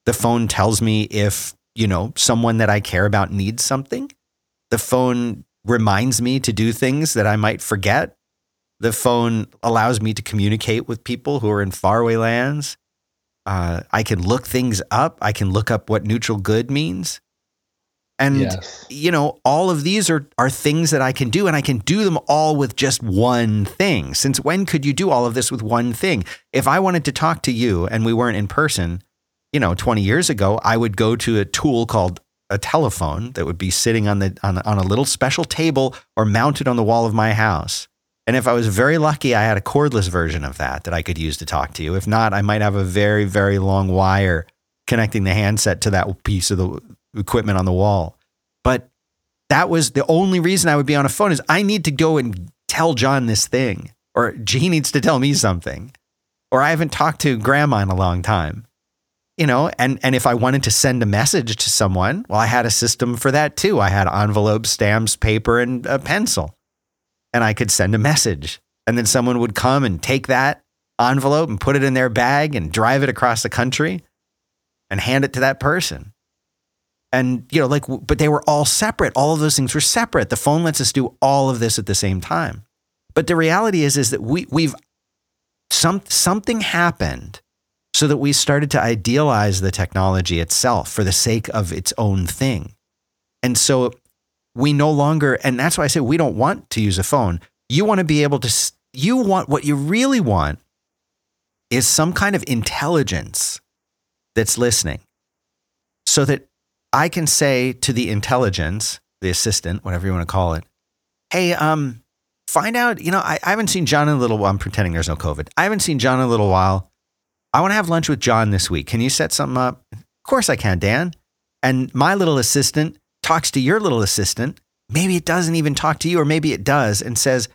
The phone tells me if, you know, someone that I care about needs something. The phone reminds me to do things that I might forget. The phone allows me to communicate with people who are in faraway lands. Uh, I can look things up. I can look up what neutral good means. And yes. you know, all of these are are things that I can do, and I can do them all with just one thing. Since when could you do all of this with one thing? If I wanted to talk to you and we weren't in person, you know, 20 years ago, I would go to a tool called a telephone that would be sitting on the on, on a little special table or mounted on the wall of my house. And if I was very lucky, I had a cordless version of that that I could use to talk to you. If not, I might have a very, very long wire connecting the handset to that piece of the equipment on the wall. But that was the only reason I would be on a phone is I need to go and tell John this thing, or he needs to tell me something, or I haven't talked to grandma in a long time. You know, and, and if I wanted to send a message to someone, well, I had a system for that too. I had envelopes, stamps, paper, and a pencil. And I could send a message. And then someone would come and take that envelope and put it in their bag and drive it across the country and hand it to that person. And, you know, like, but they were all separate. All of those things were separate. The phone lets us do all of this at the same time. But the reality is, is that we, we've, some, something happened so that we started to idealize the technology itself for the sake of its own thing. And so we no longer, and that's why I say we don't want to use a phone. You want to be able to, you want what you really want is some kind of intelligence that's listening so that I can say to the intelligence, the assistant, whatever you want to call it, hey, um, find out, you know, I, I haven't seen John in a little while. I'm pretending there's no COVID. I haven't seen John in a little while. I want to have lunch with John this week. Can you set something up? Of course I can, Dan. And my little assistant talks to your little assistant. Maybe it doesn't even talk to you, or maybe it does and says,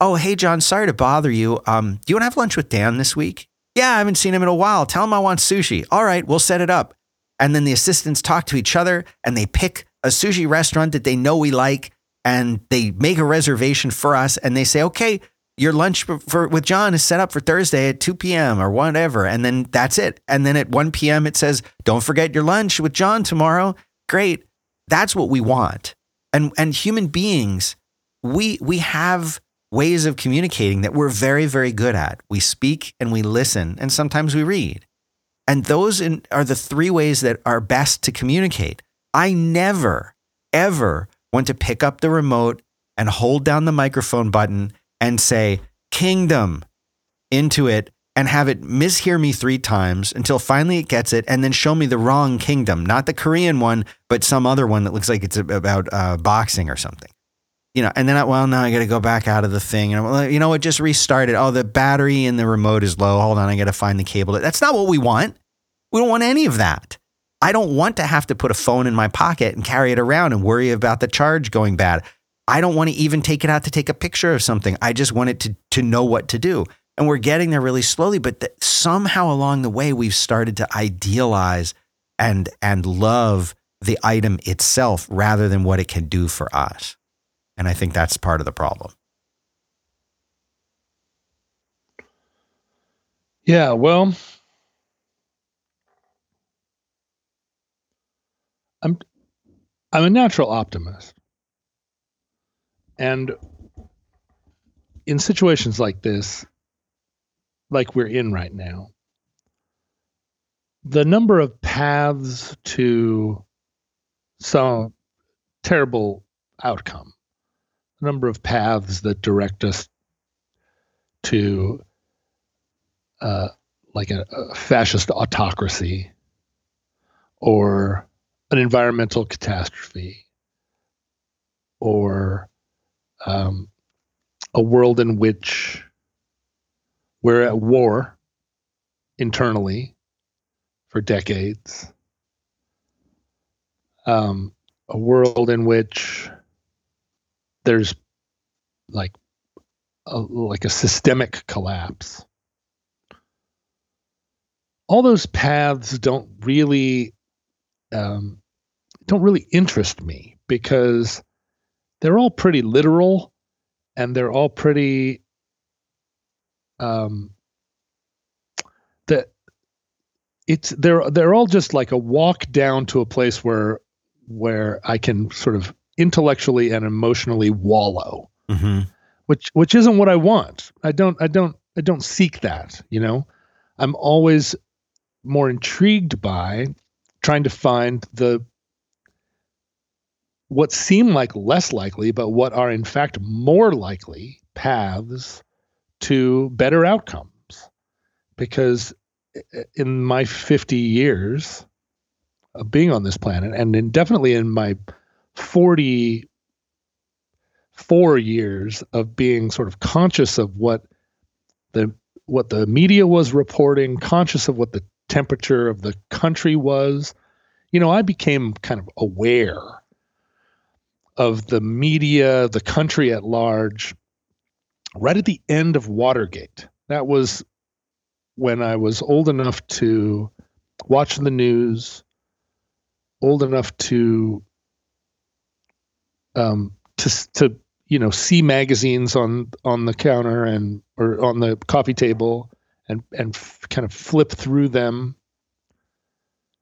Oh, hey, John, sorry to bother you. Um, do you want to have lunch with Dan this week? Yeah, I haven't seen him in a while. Tell him I want sushi. All right, we'll set it up. And then the assistants talk to each other and they pick a sushi restaurant that they know we like and they make a reservation for us and they say, okay, your lunch for, with John is set up for Thursday at 2 p.m. or whatever. And then that's it. And then at 1 p.m. it says, don't forget your lunch with John tomorrow. Great. That's what we want. And and human beings, we we have ways of communicating that we're very, very good at. We speak and we listen, and sometimes we read. And those in, are the three ways that are best to communicate. I never, ever want to pick up the remote and hold down the microphone button and say, Kingdom into it and have it mishear me three times until finally it gets it and then show me the wrong kingdom, not the Korean one, but some other one that looks like it's about uh, boxing or something. You know, and then I, well, now I got to go back out of the thing, and I'm like, you know what? Just restarted. Oh, the battery in the remote is low. Hold on, I got to find the cable. That's not what we want. We don't want any of that. I don't want to have to put a phone in my pocket and carry it around and worry about the charge going bad. I don't want to even take it out to take a picture of something. I just want it to, to know what to do. And we're getting there really slowly, but somehow along the way, we've started to idealize and, and love the item itself rather than what it can do for us. And I think that's part of the problem. Yeah, well, I'm I'm a natural optimist. And in situations like this, like we're in right now, the number of paths to some terrible outcome, the number of paths that direct us to uh, like a, a fascist autocracy or an environmental catastrophe or um, a world in which we're at war internally for decades, um, a world in which there's like a, like a systemic collapse. All those paths don't really um, don't really interest me because they're all pretty literal and they're all pretty um that it's they're they're all just like a walk down to a place where where I can sort of intellectually and emotionally wallow. Mm-hmm. Which which isn't what I want. I don't I don't I don't seek that, you know. I'm always more intrigued by trying to find the what seem like less likely, but what are in fact more likely paths to better outcomes. Because in my 50 years of being on this planet, and in, definitely in my 44 years of being sort of conscious of what the what the media was reporting, conscious of what the temperature of the country was, you know, I became kind of aware of the media, the country at large, right at the end of Watergate. That was when I was old enough to watch the news, old enough to um, to to you know see magazines on on the counter and or on the coffee table and and f- kind of flip through them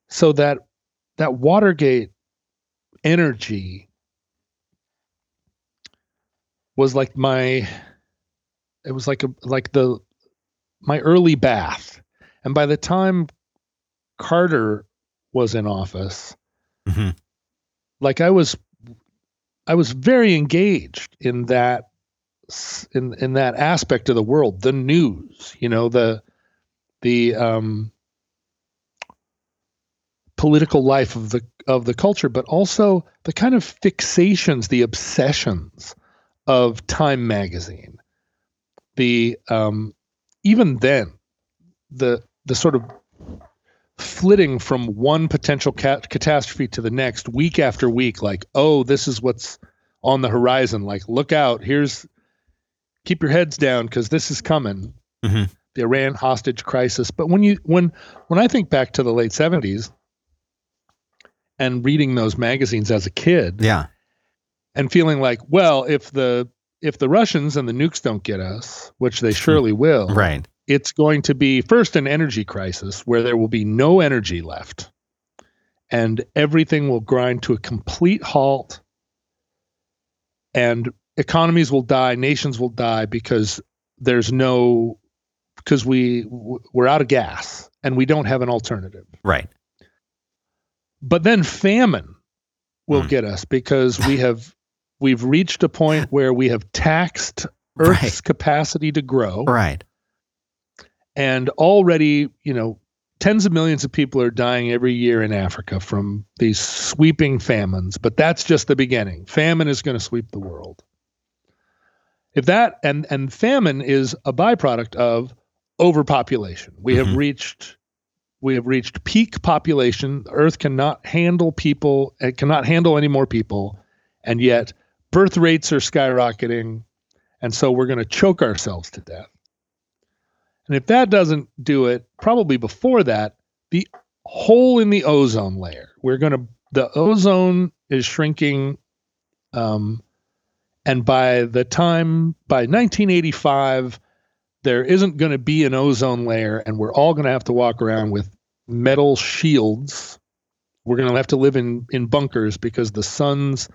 so that that Watergate energy was like my it was like a like the my early bath And by the time Carter was in office, hmm like I was I was very engaged in that in in that aspect of the world, the news, you know, the the um political life of the of the culture, but also the kind of fixations, the obsessions of Time magazine. The um even then the the sort of flitting from one potential cat- catastrophe to the next week after week like oh this is what's on the horizon like look out here's keep your heads down because this is coming Mhm. the iran hostage crisis but when you when when i think back to the late 70s and reading those magazines as a kid Yeah. and feeling like well if the if the russians and the nukes don't get us which they surely will Right. it's going to be first an energy crisis where there will be no energy left and everything will grind to a complete halt and economies will die nations will die because there's no because we we're out of gas and we don't have an alternative Right. but then famine will Hmm. get us because we have we've reached a point where we have taxed earth's Right. capacity to grow Right. and already you know tens of millions of people are dying every year in africa from these sweeping famines but that's just the beginning famine is going to sweep the world if that and and famine is a byproduct of overpopulation we Mhm. have reached we have reached peak population the earth cannot handle people it cannot handle any more people and yet birth rates are skyrocketing and so we're going to choke ourselves to death and if that doesn't do it, probably before that, the hole in the ozone layer. We're going to the ozone is shrinking um and by the time by 1985 there isn't going to be an ozone layer and we're all going to have to walk around with metal shields. We're going to have to live in in bunkers because the sun's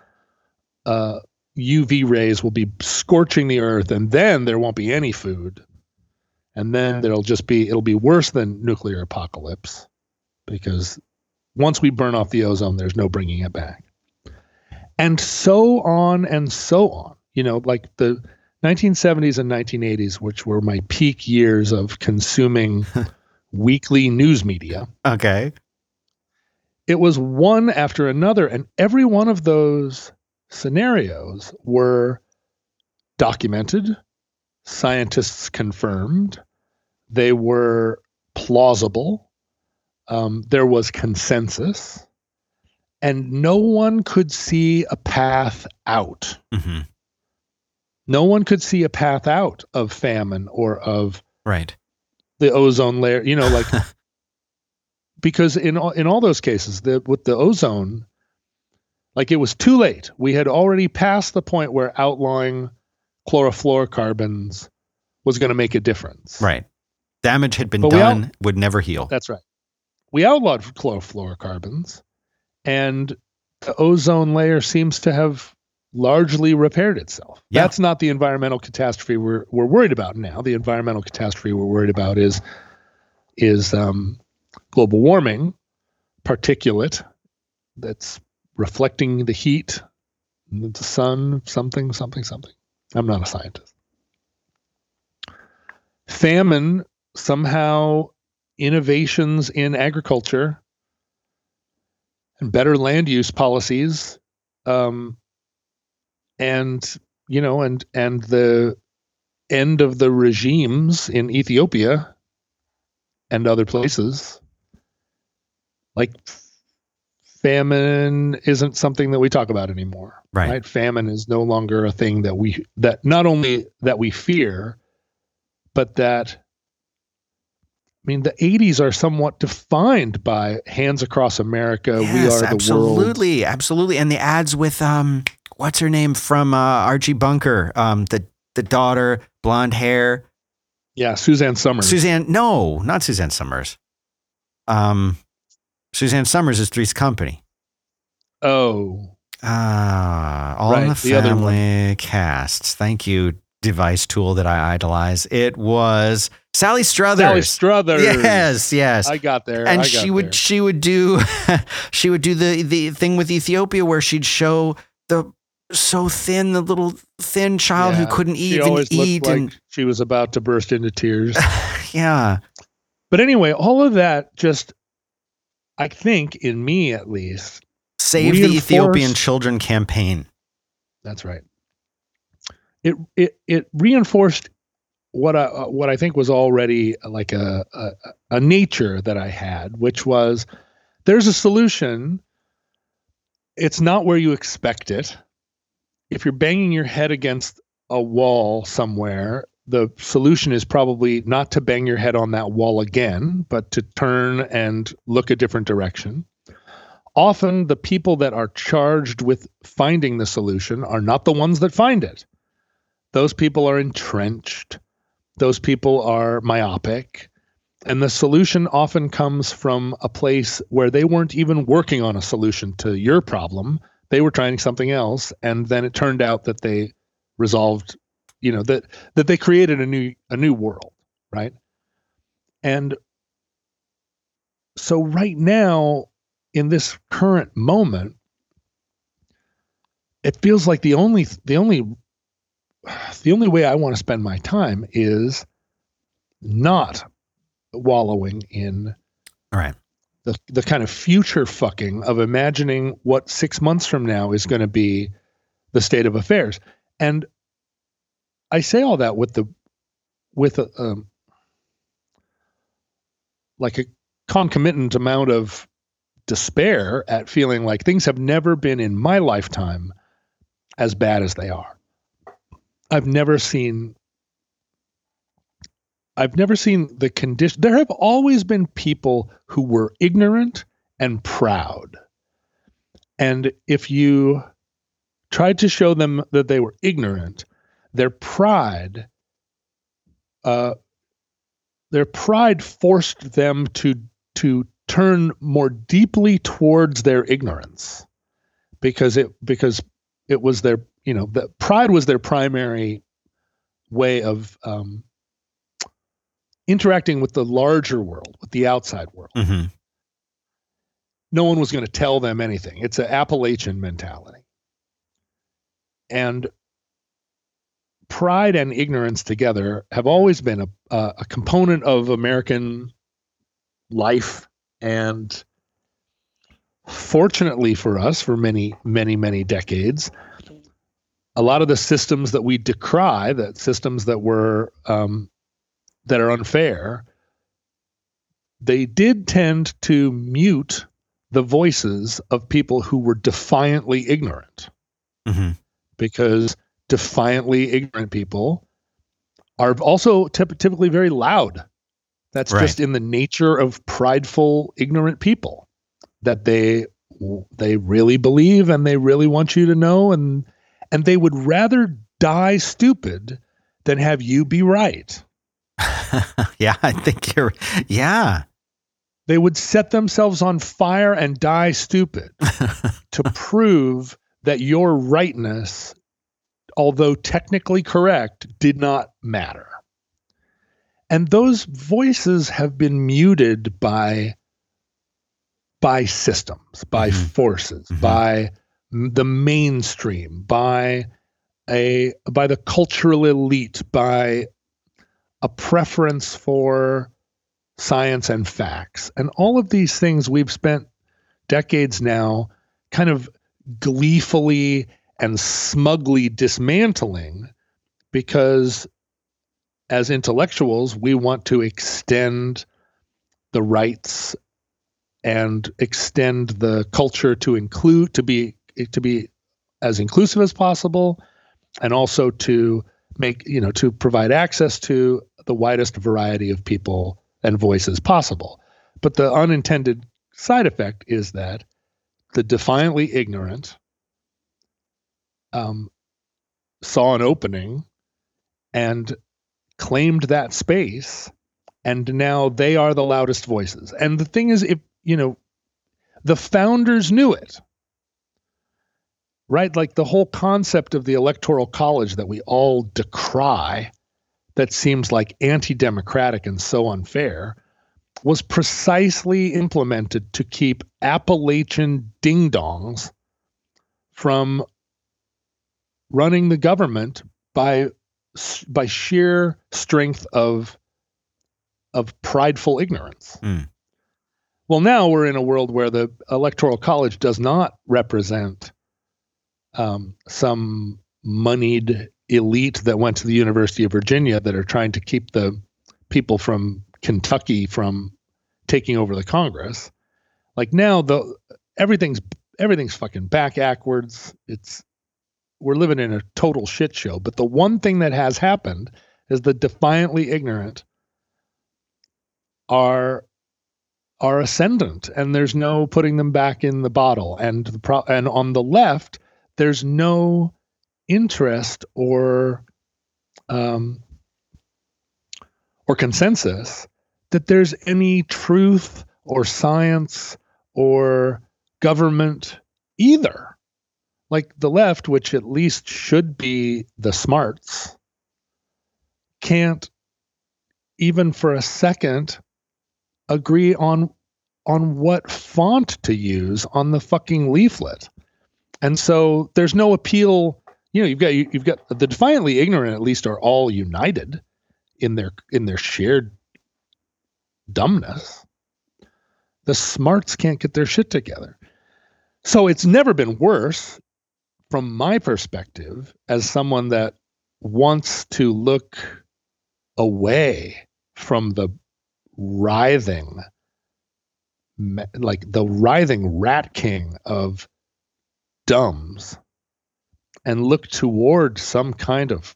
uh UV rays will be scorching the earth and then there won't be any food. And then there'll just be it'll be worse than nuclear apocalypse because once we burn off the ozone there's no bringing it back. And so on and so on. You know like the 1970s and 1980s which were my peak years of consuming weekly news media. Okay. it was one after another and every one of those scenarios were documented scientists confirmed they were plausible um, there was consensus and no one could see a path out hmm no one could see a path out of famine or of Right. the ozone layer you know like because in all, in all those cases the with the ozone like it was too late we had already passed the point where outlawing chlorofluorocarbons was going to make a difference Right. Damage had been But done, would never heal. that's right we outlawed chlorofluorocarbons and the ozone layer seems to have largely repaired itself Yeah. that's not the environmental catastrophe we're, we're worried about now the environmental catastrophe we're worried about is is um, global warming particulate that's reflecting the heat the sun something something something. I'm not a scientist. Famine somehow innovations in agriculture and better land use policies um, and you know and and the end of the regimes in ethiopia and other places like famine isn't something that we talk about anymore Right. famine is no longer a thing that we that not only that we fear but that I mean, the 80s are somewhat defined by Hands Across America. we yes, are the world. absolutely, absolutely. And the ads with um, what's her name from uh, Archie Bunker, um, the the daughter, blonde hair, Yeah, Suzanne Somers. Suzanne. No, not Suzanne Somers. Um, Suzanne Somers is Three's Company. oh, Ah, all in the the family casts. Thank you, device tool that I idolize. It was Sally Struthers. Sally Struthers. Yes, yes. I got there. and I got she would there. she would do she would do the the thing with Ethiopia where she'd show the so thin the little thin child who couldn't She even eat looked and she was about to burst into tears. yeah but anyway, all of that just, I think, in me at least, save the Ethiopian children campaign. That's right. It it it reinforced what I uh, what I think was already like a, a a nature that I had, which was there's a solution. It's not where you expect it. If you're banging your head against a wall somewhere, the solution is probably not to bang your head on that wall again, but to turn and look a different direction often the people that are charged with finding the solution are not the ones that find it. Those people are entrenched. Those people are myopic. And the solution often comes from a place where they weren't even working on a solution to your problem. They were trying something else. And then it turned out that they resolved, you know, that that they created a new a new world, right? And so right now, in this current moment, it feels like the only the only the only way I want to spend my time is not wallowing in All right. the the kind of future fucking of imagining what six months from now is going to be the state of affairs. And I say all that with the with a um, like a concomitant amount of despair at feeling like things have never been in my lifetime as bad as they are. I've never seen I've never seen the condition there have always been people who were ignorant and proud. And if you tried to show them that they were ignorant, their pride uh their pride forced them to to turn more deeply towards their ignorance because it because it was their you know the pride was their primary way of um, interacting with the larger world with the outside world. Hmm no one was going to tell them anything. It's an appalachian mentality. And pride and ignorance together have always been a, a, a component of american life. And fortunately for us for many many many decades a lot of the systems that we decry that systems that were um, that are unfair they did tend to mute the voices of people who were defiantly ignorant. Hmm because defiantly ignorant people are also typ- typically very loud. That's Right. just in the nature of prideful, ignorant people that they they really believe and they really want you to know and and they would rather die stupid than have you be right. yeah, I think you're. Yeah. They would set themselves on fire and die stupid to prove that your rightness, although technically correct, did not matter. And those voices have been muted by by systems, by Mhm. forces, Mhm. by the mainstream, by a by the cultural elite, by a preference for science and facts. And all of these things we've spent decades now kind of gleefully and smugly dismantling because as intellectuals, we want to extend the rights and extend the culture to include to be to be as inclusive as possible and also to make you know to provide access to the widest variety of people and voices possible. But the unintended side effect is that the defiantly ignorant um, saw an opening and claimed that space and now they are the loudest voices and the thing is if you know the founders knew it right? Like the whole concept of the electoral college that we all decry, that seems like anti democratic and so unfair, was precisely implemented to keep Appalachian ding dongs from running the government by by sheer strength of of prideful ignorance. Mm. Well, now we're in a world where the electoral college does not represent um, some moneyed elite that went to the University of Virginia that are trying to keep the people from Kentucky from taking over the Congress. Like now, the everything's everything's fucking back backwards. It's we're living in a total shit show. But the one thing that has happened is the defiantly ignorant are are ascendant, and there's no putting them back in the bottle. And the pro- and on the left, there's no interest or um, or consensus that there's any truth or science or government either. Like the left, which at least should be the smarts, can't even for a second agree on on what font to use on the fucking leaflet. And so there's no appeal. You know, you've got you've got the defiantly ignorant at least are all united in their in their shared dumbness. The smarts can't get their shit together. So it's never been worse from my perspective as someone that wants to look away from the writhing like the writhing rat king of dumbs and look toward some kind of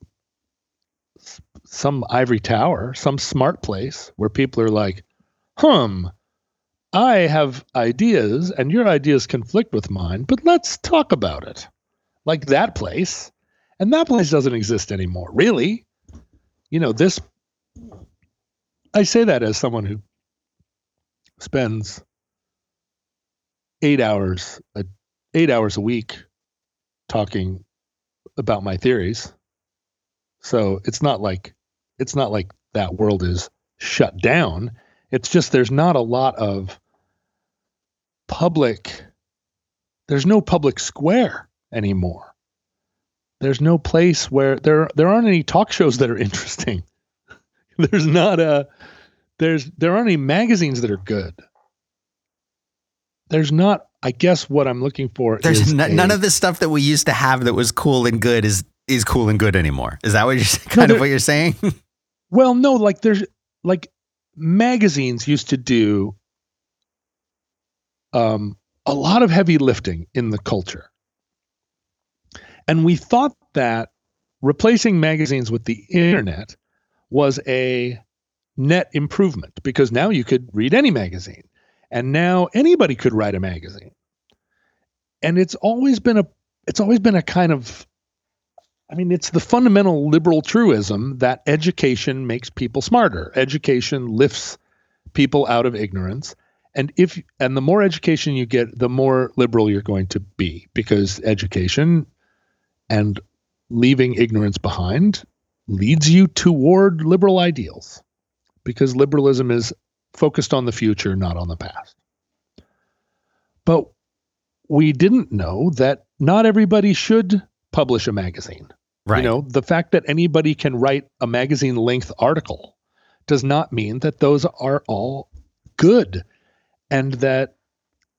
some ivory tower, some smart place where people are like, hum, I have ideas and your ideas conflict with mine, but let's talk about it. Like that place. And that place doesn't exist anymore, really. You know, this, I say that as someone who spends eight hours, a, eight hours a week talking about my theories. So it's not like it's not like that world is shut down. It's just there's not a lot of public there's no public square anymore. There's no place where there there aren't any talk shows that are interesting. there's not a there's there aren't any magazines that are good. There's not I guess what I'm looking for There's n- a, none of the stuff that we used to have that was cool and good is is cool and good anymore. Is that what you're kind no, of what you're saying? well, no, like there's like magazines used to do um, a lot of heavy lifting in the culture. And we thought that replacing magazines with the internet was a net improvement because now you could read any magazine and now anybody could write a magazine. And it's always been a it's always been a kind of I mean, it's the fundamental liberal truism that education makes people smarter. Education lifts people out of ignorance. And if and the more education you get, the more liberal you're going to be because education and leaving ignorance behind leads you toward liberal ideals because liberalism is focused on the future, not on the past. But we didn't know that not everybody should publish a magazine. Right. You know, the fact that anybody can write a magazine length article does not mean that those are all good and that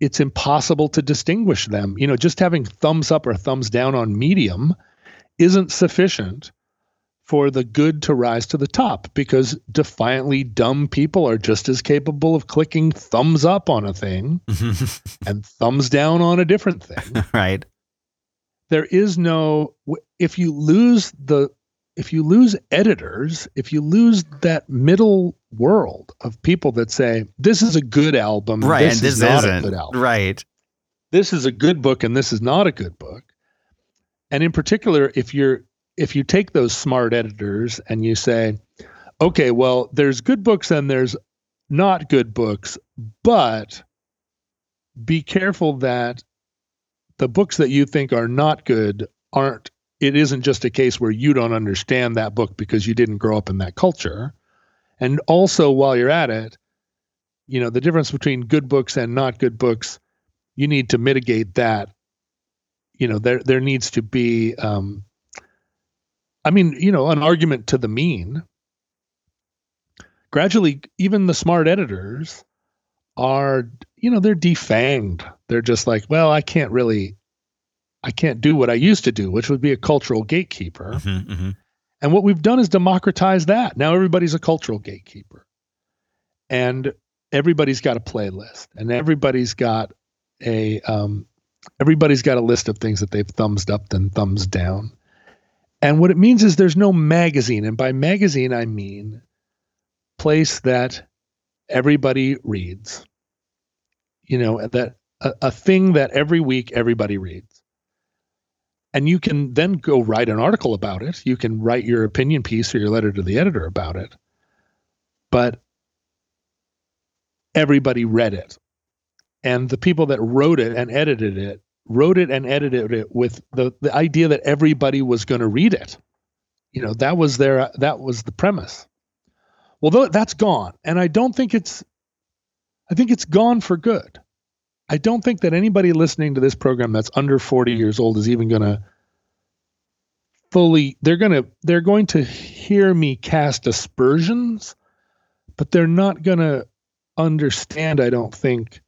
it's impossible to distinguish them. You know, just having thumbs up or thumbs down on Medium isn't sufficient for the good to rise to the top because defiantly dumb people are just as capable of clicking thumbs up on a thing and thumbs down on a different thing. right. There is no if you lose the if you lose editors, if you lose that middle world of people that say this is a good album, right, this, and this is not isn't. a good album, right? This is a good book, and this is not a good book. And in particular, if you're if you take those smart editors and you say, okay, well, there's good books and there's not good books, but be careful that the books that you think are not good aren't it isn't just a case where you don't understand that book because you didn't grow up in that culture. And also while you're at it, you know, the difference between good books and not good books, you need to mitigate that. You know, there there needs to be um I mean, you know, an argument to the mean. Gradually, even the smart editors are, you know, they're defanged. They're just like, well, I can't really I can't do what I used to do, which would be a cultural gatekeeper. Mm-hmm, mm-hmm. And what we've done is democratize that. Now everybody's a cultural gatekeeper. And everybody's got a playlist and everybody's got a um, everybody's got a list of things that they've thumbs up and thumbs down. And what it means is there's no magazine. And by magazine I mean place that everybody reads. You know, that a, a thing that every week everybody reads and you can then go write an article about it. You can write your opinion piece or your letter to the editor about it. But everybody read it. And the people that wrote it and edited it wrote it and edited it with the, the idea that everybody was going to read it. You know, that was their that was the premise. Well, that's gone. And I don't think it's I think it's gone for good. I don't think that anybody listening to this program that's under 40 years old is even going to fully they're going to they're going to hear me cast aspersions but they're not going to understand I don't think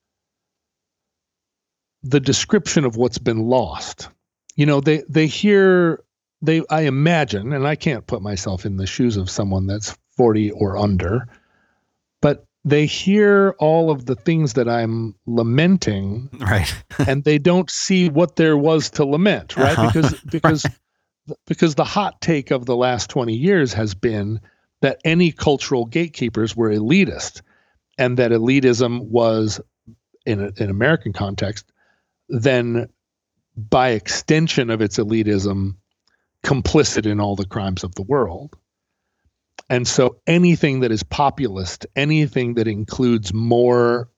the description of what's been lost. You know, they they hear they I imagine and I can't put myself in the shoes of someone that's 40 or under but they hear all of the things that I'm lamenting, right? and they don't see what there was to lament, right? Uh-huh. Because because because the hot take of the last 20 years has been that any cultural gatekeepers were elitist, and that elitism was in a, in American context, then by extension of its elitism, complicit in all the crimes of the world. And so anything that is populist, anything that includes more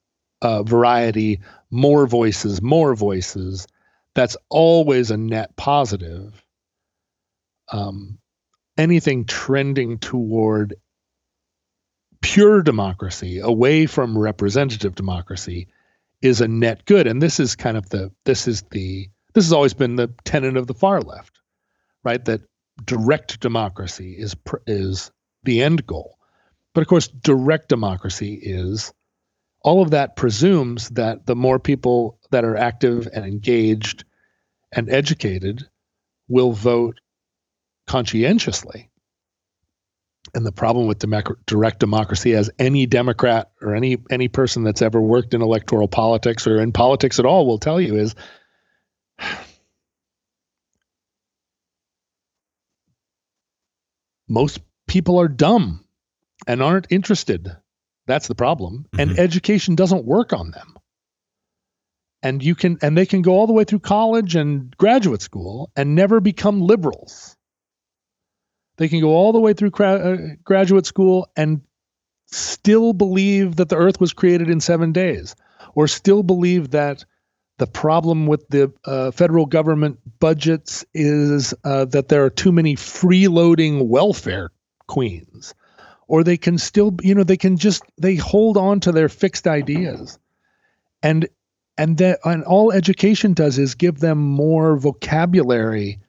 uh, variety, more voices, more voices, that's always a net positive. Um, anything trending toward pure democracy, away from representative democracy, is a net good. And this is kind of the this is the this has always been the tenet of the far left, right? That direct democracy is is the end goal. But of course, direct democracy is all of that presumes that the more people that are active and engaged and educated will vote conscientiously. And the problem with direct democracy, as any Democrat or any any person that's ever worked in electoral politics or in politics at all will tell you, is most people are dumb and aren't interested. That's the problem. Mm-hmm. And education doesn't work on them. And you can and they can go all the way through college and graduate school and never become liberals. They can go all the way through cra- uh, graduate school and still believe that the earth was created in 7 days or still believe that the problem with the uh, federal government budgets is uh, that there are too many freeloading welfare queens or they can still you know they can just they hold on to their fixed ideas and and that and all education does is give them more vocabulary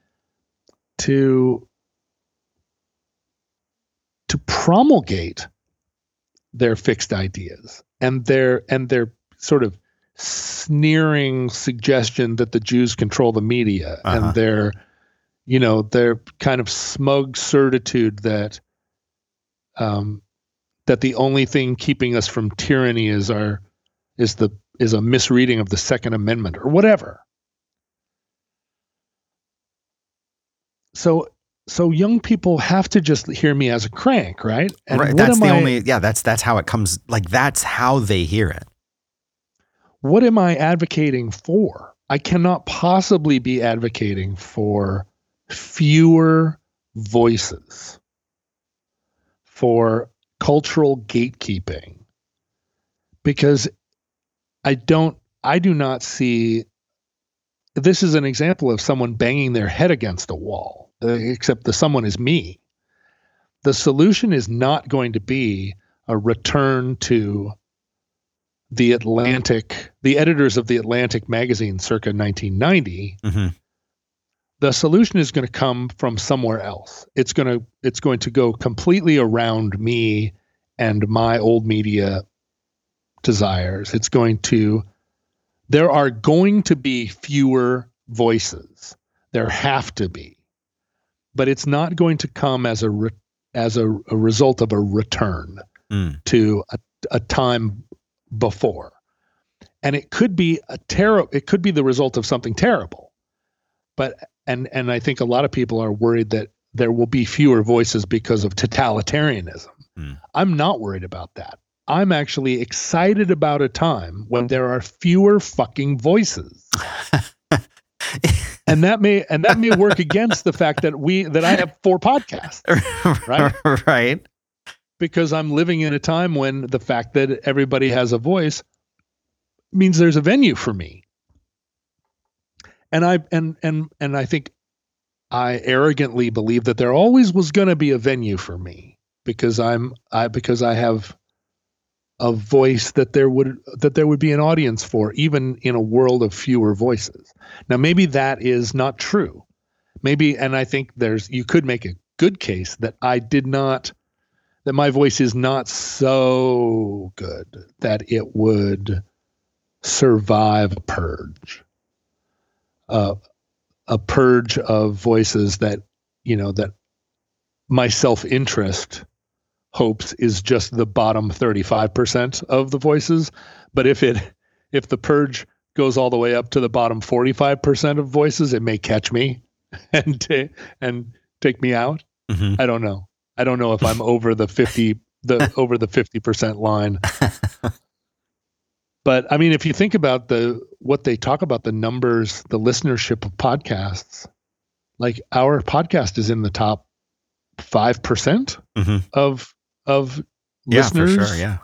to to promulgate their fixed ideas and their and their sort of sneering suggestion that the Jews control the media uh-huh. and their you know their kind of smug certitude that um, that the only thing keeping us from tyranny is our is the is a misreading of the Second Amendment or whatever. So so young people have to just hear me as a crank, right? And right. That's the I, only yeah. That's that's how it comes. Like that's how they hear it. What am I advocating for? I cannot possibly be advocating for fewer voices for cultural gatekeeping because I don't I do not see this is an example of someone banging their head against a wall, uh, except the someone is me. The solution is not going to be a return to the Atlantic, the editors of the Atlantic magazine circa 1990. Mm-hmm. The solution is going to come from somewhere else. It's going to it's going to go completely around me and my old media desires. It's going to there are going to be fewer voices. There have to be. But it's not going to come as a re- as a, a result of a return Mm. to a, a time before. And it could be a terrible it could be the result of something terrible. But and and I think a lot of people are worried that there will be fewer voices because of totalitarianism. Hmm. I'm not worried about that. I'm actually excited about a time when there are fewer fucking voices. and that may and that may work against the fact that we that I have four podcasts Right? right. because I'm living in a time when the fact that everybody has a voice means there's a venue for me. And I and and and I think I arrogantly believe that there always was going to be a venue for me because I'm I because I have a voice that there would that there would be an audience for even in a world of fewer voices. Now maybe that is not true. Maybe and I think there's you could make a good case that I did not that my voice is not so good that it would survive a purge. Uh, a purge of voices that, you know, that my self interest hopes is just the bottom 35% of the voices. But if it, if the purge goes all the way up to the bottom 45% of voices, it may catch me and, ta- and take me out. Mhm. I don't know. I don't know if I'm over the 50 the over the 50% line. But I mean if you think about the what they talk about the numbers, the listenership of podcasts, like our podcast is in the top 5% Mhm. of of Yeah, listeners. for sure. Yeah.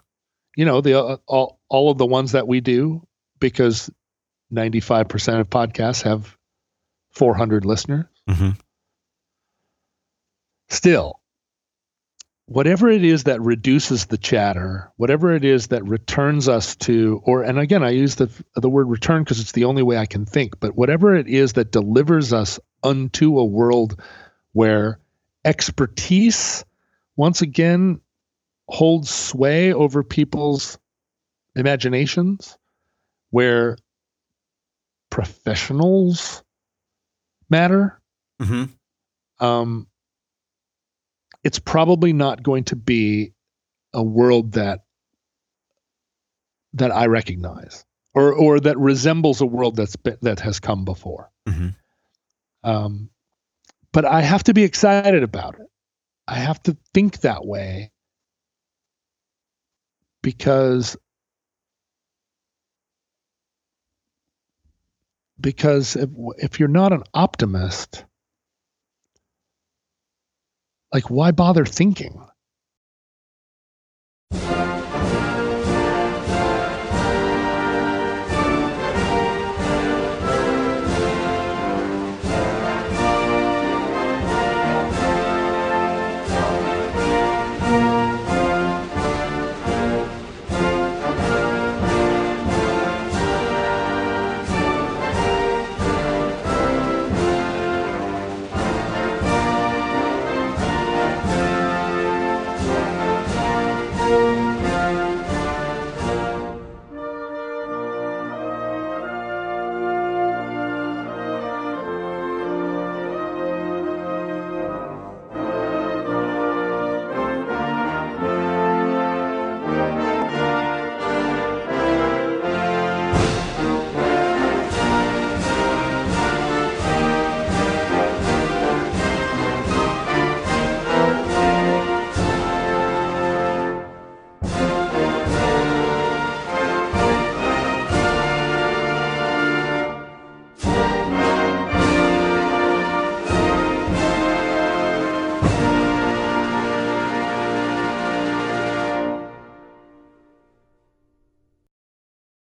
You know, the uh, all all of the ones that we do because 95% of podcasts have 400 listeners hmm still whatever it is that reduces the chatter whatever it is that returns us to or and again i use the the word return because it's the only way i can think but whatever it is that delivers us unto a world where expertise once again holds sway over people's imaginations where professionals matter hmm um, it's probably not going to be a world that that I recognize or or that resembles a world that's been, that has come before. hmm Um, but I have to be excited about it. I have to think that way because because if, if you're not an optimist like why bother thinking